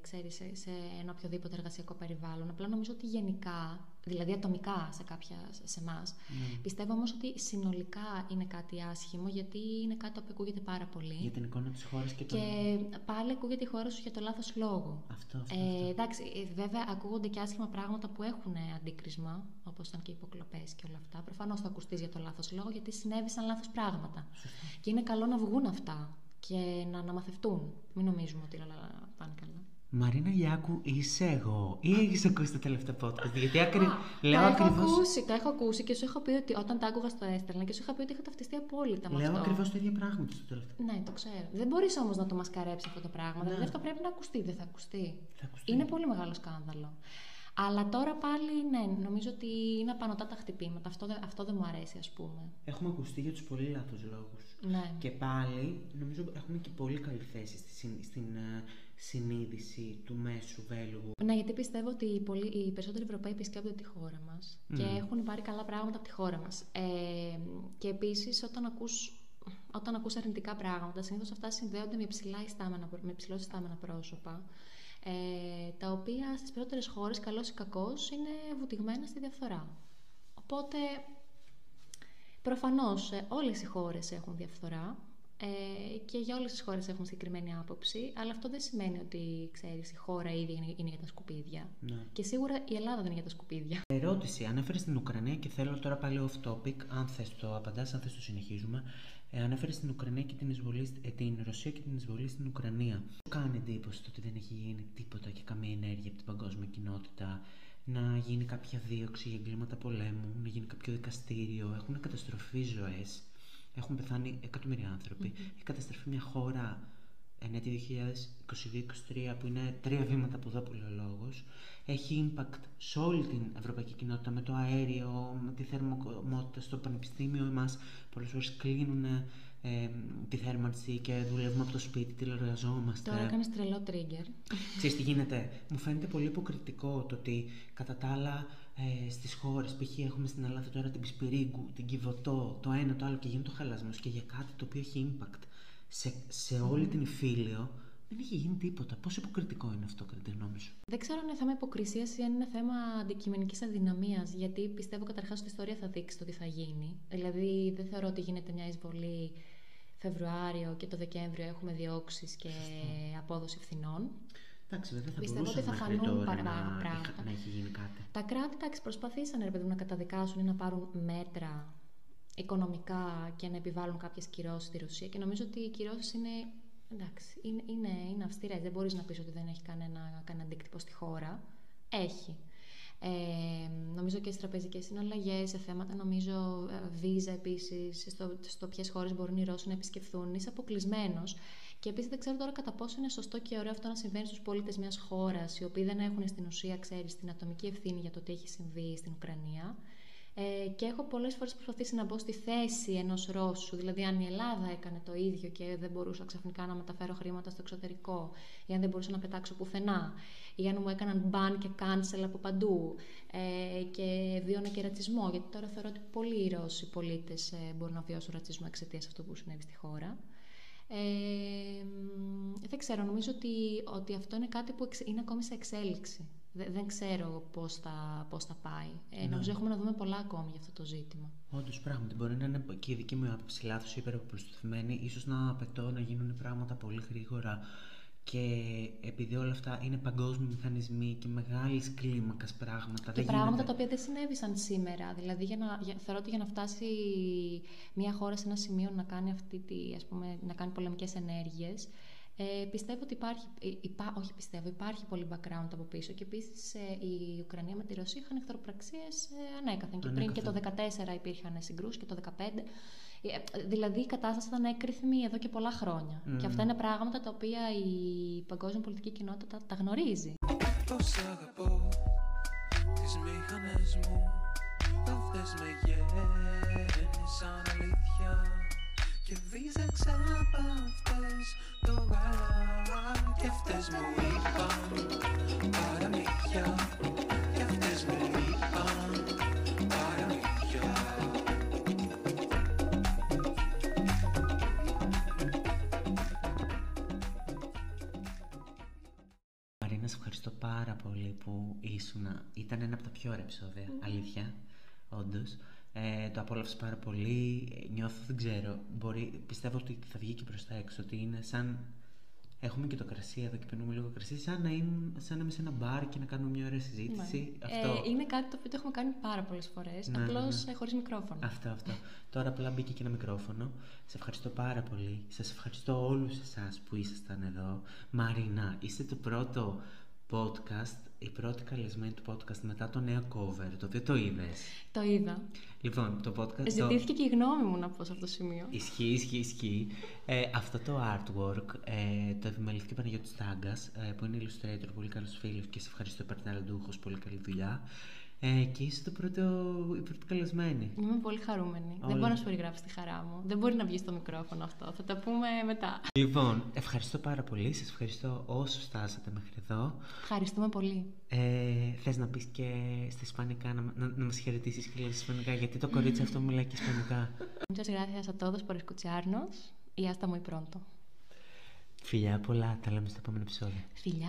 ξέρεις, σε, σε ένα οποιοδήποτε εργασιακό περιβάλλον. Απλά νομίζω ότι γενικά, δηλαδή ατομικά σε κάποια σε εμά, Mm. πιστεύω όμως ότι συνολικά είναι κάτι άσχημο γιατί είναι κάτι που ακούγεται πάρα πολύ. Για την εικόνα της χώρας και τον. Και πάλι ακούγεται η χώρα σου για το λάθος λόγο. Αυτό, αυτό, Ε, αυτό. εντάξει, ε, βέβαια ακούγονται και άσχημα πράγματα που έχουν ε, αντίκρισμα, όπως ήταν και οι υποκλοπές και όλα αυτά. Προφανώς θα ακουστείς για το λάθος λόγο, γιατί συνέβησαν λάθος πράγματα. Σωστά. Και είναι καλό να βγουν αυτά και να αναμαθευτούν. Μην νομίζουμε ότι όλα πάνε καλά. Μαρίνα Γιάκου, είσαι εγώ. Ή έχεις ακούσει το τελευταίο podcast. Γιατί ακρι... Α, λέω τα έχω ακριβώ. ακούσει, τα έχω ακούσει και σου έχω πει ότι όταν τα άκουγα στο έστελνα και σου είχα πει ότι είχα ταυτιστεί απόλυτα με Λέω αυτό. ακριβώς το ίδιο πράγμα και στο τελευταίο. Ναι, το ξέρω. Δεν μπορείς όμως να το μασκαρέψεις αυτό το πράγμα. Δηλαδή αυτό πρέπει να ακουστεί, δεν θα ακουστεί. Θα ακουστεί. Είναι πολύ μεγάλο σκάνδαλο. Αλλά τώρα πάλι, ναι, νομίζω ότι είναι απανοτά τα χτυπήματα. Αυτό, δεν- αυτό δεν μου αρέσει, ας πούμε. Έχουμε ακουστεί για τους πολύ λάθος λόγους. Ναι. Και πάλι, νομίζω έχουμε και πολύ καλή θέση στη, συν- στην ε, συνείδηση του μέσου Βέλγου. Ναι, γιατί πιστεύω ότι οι, πολλοί, οι περισσότεροι Ευρωπαίοι επισκέπτονται τη χώρα μας και Μμμ. έχουν πάρει καλά πράγματα από τη χώρα μας. Ε, και επίσης, όταν ακούς, όταν ακούς αρνητικά πράγματα, συνήθως αυτά συνδέονται με υψηλά ιστάμενα, με υψηλό ιστάμενα πρόσωπα. Ε, τα οποία στις περισσότερες χώρες, καλώς ή κακώς, είναι βουτυγμένα στη διαφθορά. Οπότε, προφανώς, ε, όλες οι χώρες έχουν διαφθορά ε, και για όλες τις χώρες έχουν συγκεκριμένη άποψη, αλλά αυτό δεν σημαίνει ότι, ξέρεις, η χώρα ήδη είναι, είναι για τα σκουπίδια. Ναι. Και σίγουρα η Ελλάδα δεν είναι για τα σκουπίδια. Ερώτηση. Ανέφερε την Ουκρανία και θέλω τώρα πάλι off topic. Αν θες το απαντάς, αν θες το συνεχίζουμε. Ε, Ανέφερε την Ουκρανία και την, εισβολή, σ- ε, την Ρωσία και την εισβολή στην Ουκρανία. Σου κάνει εντύπωση το ότι δεν έχει γίνει τίποτα και καμία ενέργεια από την παγκόσμια κοινότητα. Να γίνει κάποια δίωξη για εγκλήματα πολέμου, να γίνει κάποιο δικαστήριο. Έχουν καταστροφείς ζωές. Έχουν πεθάνει εκατομμύρια άνθρωποι. Έχει καταστροφεί μια χώρα εν έτη 2022-2023 που είναι τρία βήματα από εδώ που λέει ο λόγος έχει impact σε όλη την ευρωπαϊκή κοινότητα με το αέριο, με τη θερμοκομότητα στο πανεπιστήμιο εμάς πολλές φορές κλείνουν ε, τη θέρμανση και δουλεύουμε από το σπίτι, τηλεεργαζόμαστε. Τώρα έκανε τρελό trigger. Ξέρεις τι γίνεται; Μου φαίνεται πολύ υποκριτικό το ότι κατά τα άλλα ε, στις χώρες, π.χ. έχουμε στην Ελλάδα τώρα την Πισπυρίγκου, την Κιβωτό, το ένα το άλλο και γίνεται ο χαλασμός και για κάτι το οποίο έχει impact σε, σε όλη την Ιφίλιο δεν έχει γίνει τίποτα. Πόσο υποκριτικό είναι αυτό κατά τη γνώμη σου; Δεν ξέρω αν είναι θέμα υποκρισίας ή αν είναι θέμα αντικειμενικής αδυναμίας. Γιατί πιστεύω καταρχάς ότι η ιστορία θα δείξει το τι θα γίνει. Δηλαδή, δεν θεωρώ ότι γίνεται μια εισβολή Φεβρουάριο και το Δεκέμβριο έχουμε διώξεις και απόδοση ευθυνών. Εντάξει, βέβαια θα Πιστεύω μπορούσες ότι θα μέχρι φανούν τώρα παρά- να, πράγματα. είχα- να έχει γίνει κάτι. Τα κράτη, εντάξει, προσπαθήσαν ρε παιδί μου, να καταδικάσουν ή να πάρουν μέτρα οικονομικά και να επιβάλλουν κάποιες κυρώσεις στη Ρωσία. Και νομίζω ότι οι κυρώσεις είναι, εντάξει, είναι, είναι, είναι αυστηρές. Δεν μπορείς να πεις ότι δεν έχει κανένα, κανένα αντίκτυπο στη χώρα. Έχει. Ε, νομίζω και στις τραπεζικές συναλλαγές, σε θέματα νομίζω ε, βίζα επίσης, στο, στο ποιες χώρες μπορούν οι Ρώσοι να επισκεφθούν. Είσαι αποκλεισμένος Και επίσης δεν ξέρω τώρα κατά πόσο είναι σωστό και ωραίο αυτό να συμβαίνει στους πολίτες μιας χώρας, οι οποίοι δεν έχουν στην ουσία, ξέρεις, την ατομική ευθύνη για το τι έχει συμβεί στην Ουκρανία. Ε, και έχω πολλές φορές προσπαθήσει να μπω στη θέση ενός Ρώσου, δηλαδή αν η Ελλάδα έκανε το ίδιο και δεν μπορούσα ξαφνικά να μεταφέρω χρήματα στο εξωτερικό ή αν δεν μπορούσα να πετάξω πουθενά ή αν μου έκαναν μπαν και cancel από παντού ε, και βίωνα και ρατσισμό, γιατί τώρα θεωρώ ότι πολλοί οι Ρώσοι πολίτες ε, μπορούν να βιώσουν ρατσισμό εξαιτίας αυτού που συνέβη στη χώρα. Ε, δεν ξέρω, νομίζω ότι, ότι αυτό είναι κάτι που είναι ακόμη σε εξέλιξη. Δεν, ξέρω πώς θα, πώς θα πάει. Ε, ναι. Νομίζω έχουμε να δούμε πολλά ακόμη για αυτό το ζήτημα. Όντως, πράγματι. Μπορεί να είναι και η δική μου άποψη λάθος ή υπεραπροστοθυμένη. ίσως να απαιτώ να γίνουν πράγματα πολύ γρήγορα και επειδή όλα αυτά είναι παγκόσμιοι μηχανισμοί και μεγάλης κλίμακας πράγματα. Και πράγματα τα οποία δεν συνέβησαν σήμερα. Δηλαδή, για να, για, θεωρώ ότι για να φτάσει μια χώρα σε ένα σημείο να κάνει, αυτή τη, ας πούμε, να κάνει πολεμικές ενέργειες, ε, πιστεύω ότι υπάρχει, ε, υπά, όχι πιστεύω, υπάρχει πολύ background από πίσω και επίσης ε, η Ουκρανία με τη Ρωσία είχαν εχθροπραξίες ε, ανέκαθεν. Και πριν και το 2014 υπήρχαν συγκρούσεις και το 2015. Ε, δηλαδή η κατάσταση ήταν έκρηθμη εδώ και πολλά χρόνια. Και αυτά είναι πράγματα τα οποία η παγκόσμια πολιτική κοινότητα τα, γνωρίζει. Και βίζαξα από αυτές το γάλα Και αυτές μου είπαν παραμύθια Και αυτές μου είπαν παραμύθια Μαρίνα, σε ευχαριστώ πάρα πολύ που ήσουν. Ήταν ένα από τα πιο ωραία επεισόδια, αλήθεια, όντως. Ε, το απόλαυσα πάρα πολύ. Νιώθω, δεν ξέρω, μπορεί, πιστεύω ότι θα βγει και προς τα έξω, ότι είναι σαν... Έχουμε και το κρασί εδώ και παίρνουμε λίγο κρασί, σαν να, είμαι, σαν να είμαι σε ένα μπαρ και να κάνουμε μια ωραία συζήτηση. Ναι. Αυτό... Ε, είναι κάτι το οποίο το έχουμε κάνει πάρα πολλές φορές. Ναι, Απλώς ναι, ναι. χωρίς μικρόφωνο. Αυτό, αυτό. Τώρα απλά μπήκε και ένα μικρόφωνο. Σε ευχαριστώ πάρα πολύ. Σας ευχαριστώ όλους εσάς που ήσασταν εδώ. Μαρίνα, είστε το πρώτο podcast, η πρώτη καλεσμένη του podcast μετά το νέο cover, το οποίο το είδες; Το είδα. Λοιπόν, το podcast. Ζητήθηκε το... και η γνώμη μου να πω σε αυτό το σημείο. Ισχύει, ισχύει, ισχύει. Ε, αυτό το artwork ε, το επιμελήθηκε Παναγιώτης Τάγκας, ε, που είναι illustrator, πολύ καλός φίλος και σε ευχαριστώ, υπερταλαντούχο, πολύ καλή δουλειά. Ε, και είσαι το πρώτο, η πρώτη καλεσμένη. Είμαι πολύ χαρούμενη. Δεν μπορώ να σου περιγράψει τη χαρά μου. Δεν μπορεί να βγει στο μικρόφωνο αυτό. Θα τα πούμε μετά. Λοιπόν, ευχαριστώ πάρα πολύ. Σας ευχαριστώ όσο στάσατε μέχρι εδώ. Ευχαριστούμε πολύ. Ε, Θες να πεις και στα Ισπανικά, να, να, να μας χαιρετήσεις και στα Ισπανικά, γιατί το κορίτσι αυτό μιλάει και Ισπανικά. Muchas gracias a todos por escucharnos y hasta muy pronto. Φιλιά πολλά, τα λέμε στο επόμενο επεισόδιο. Φιλιά.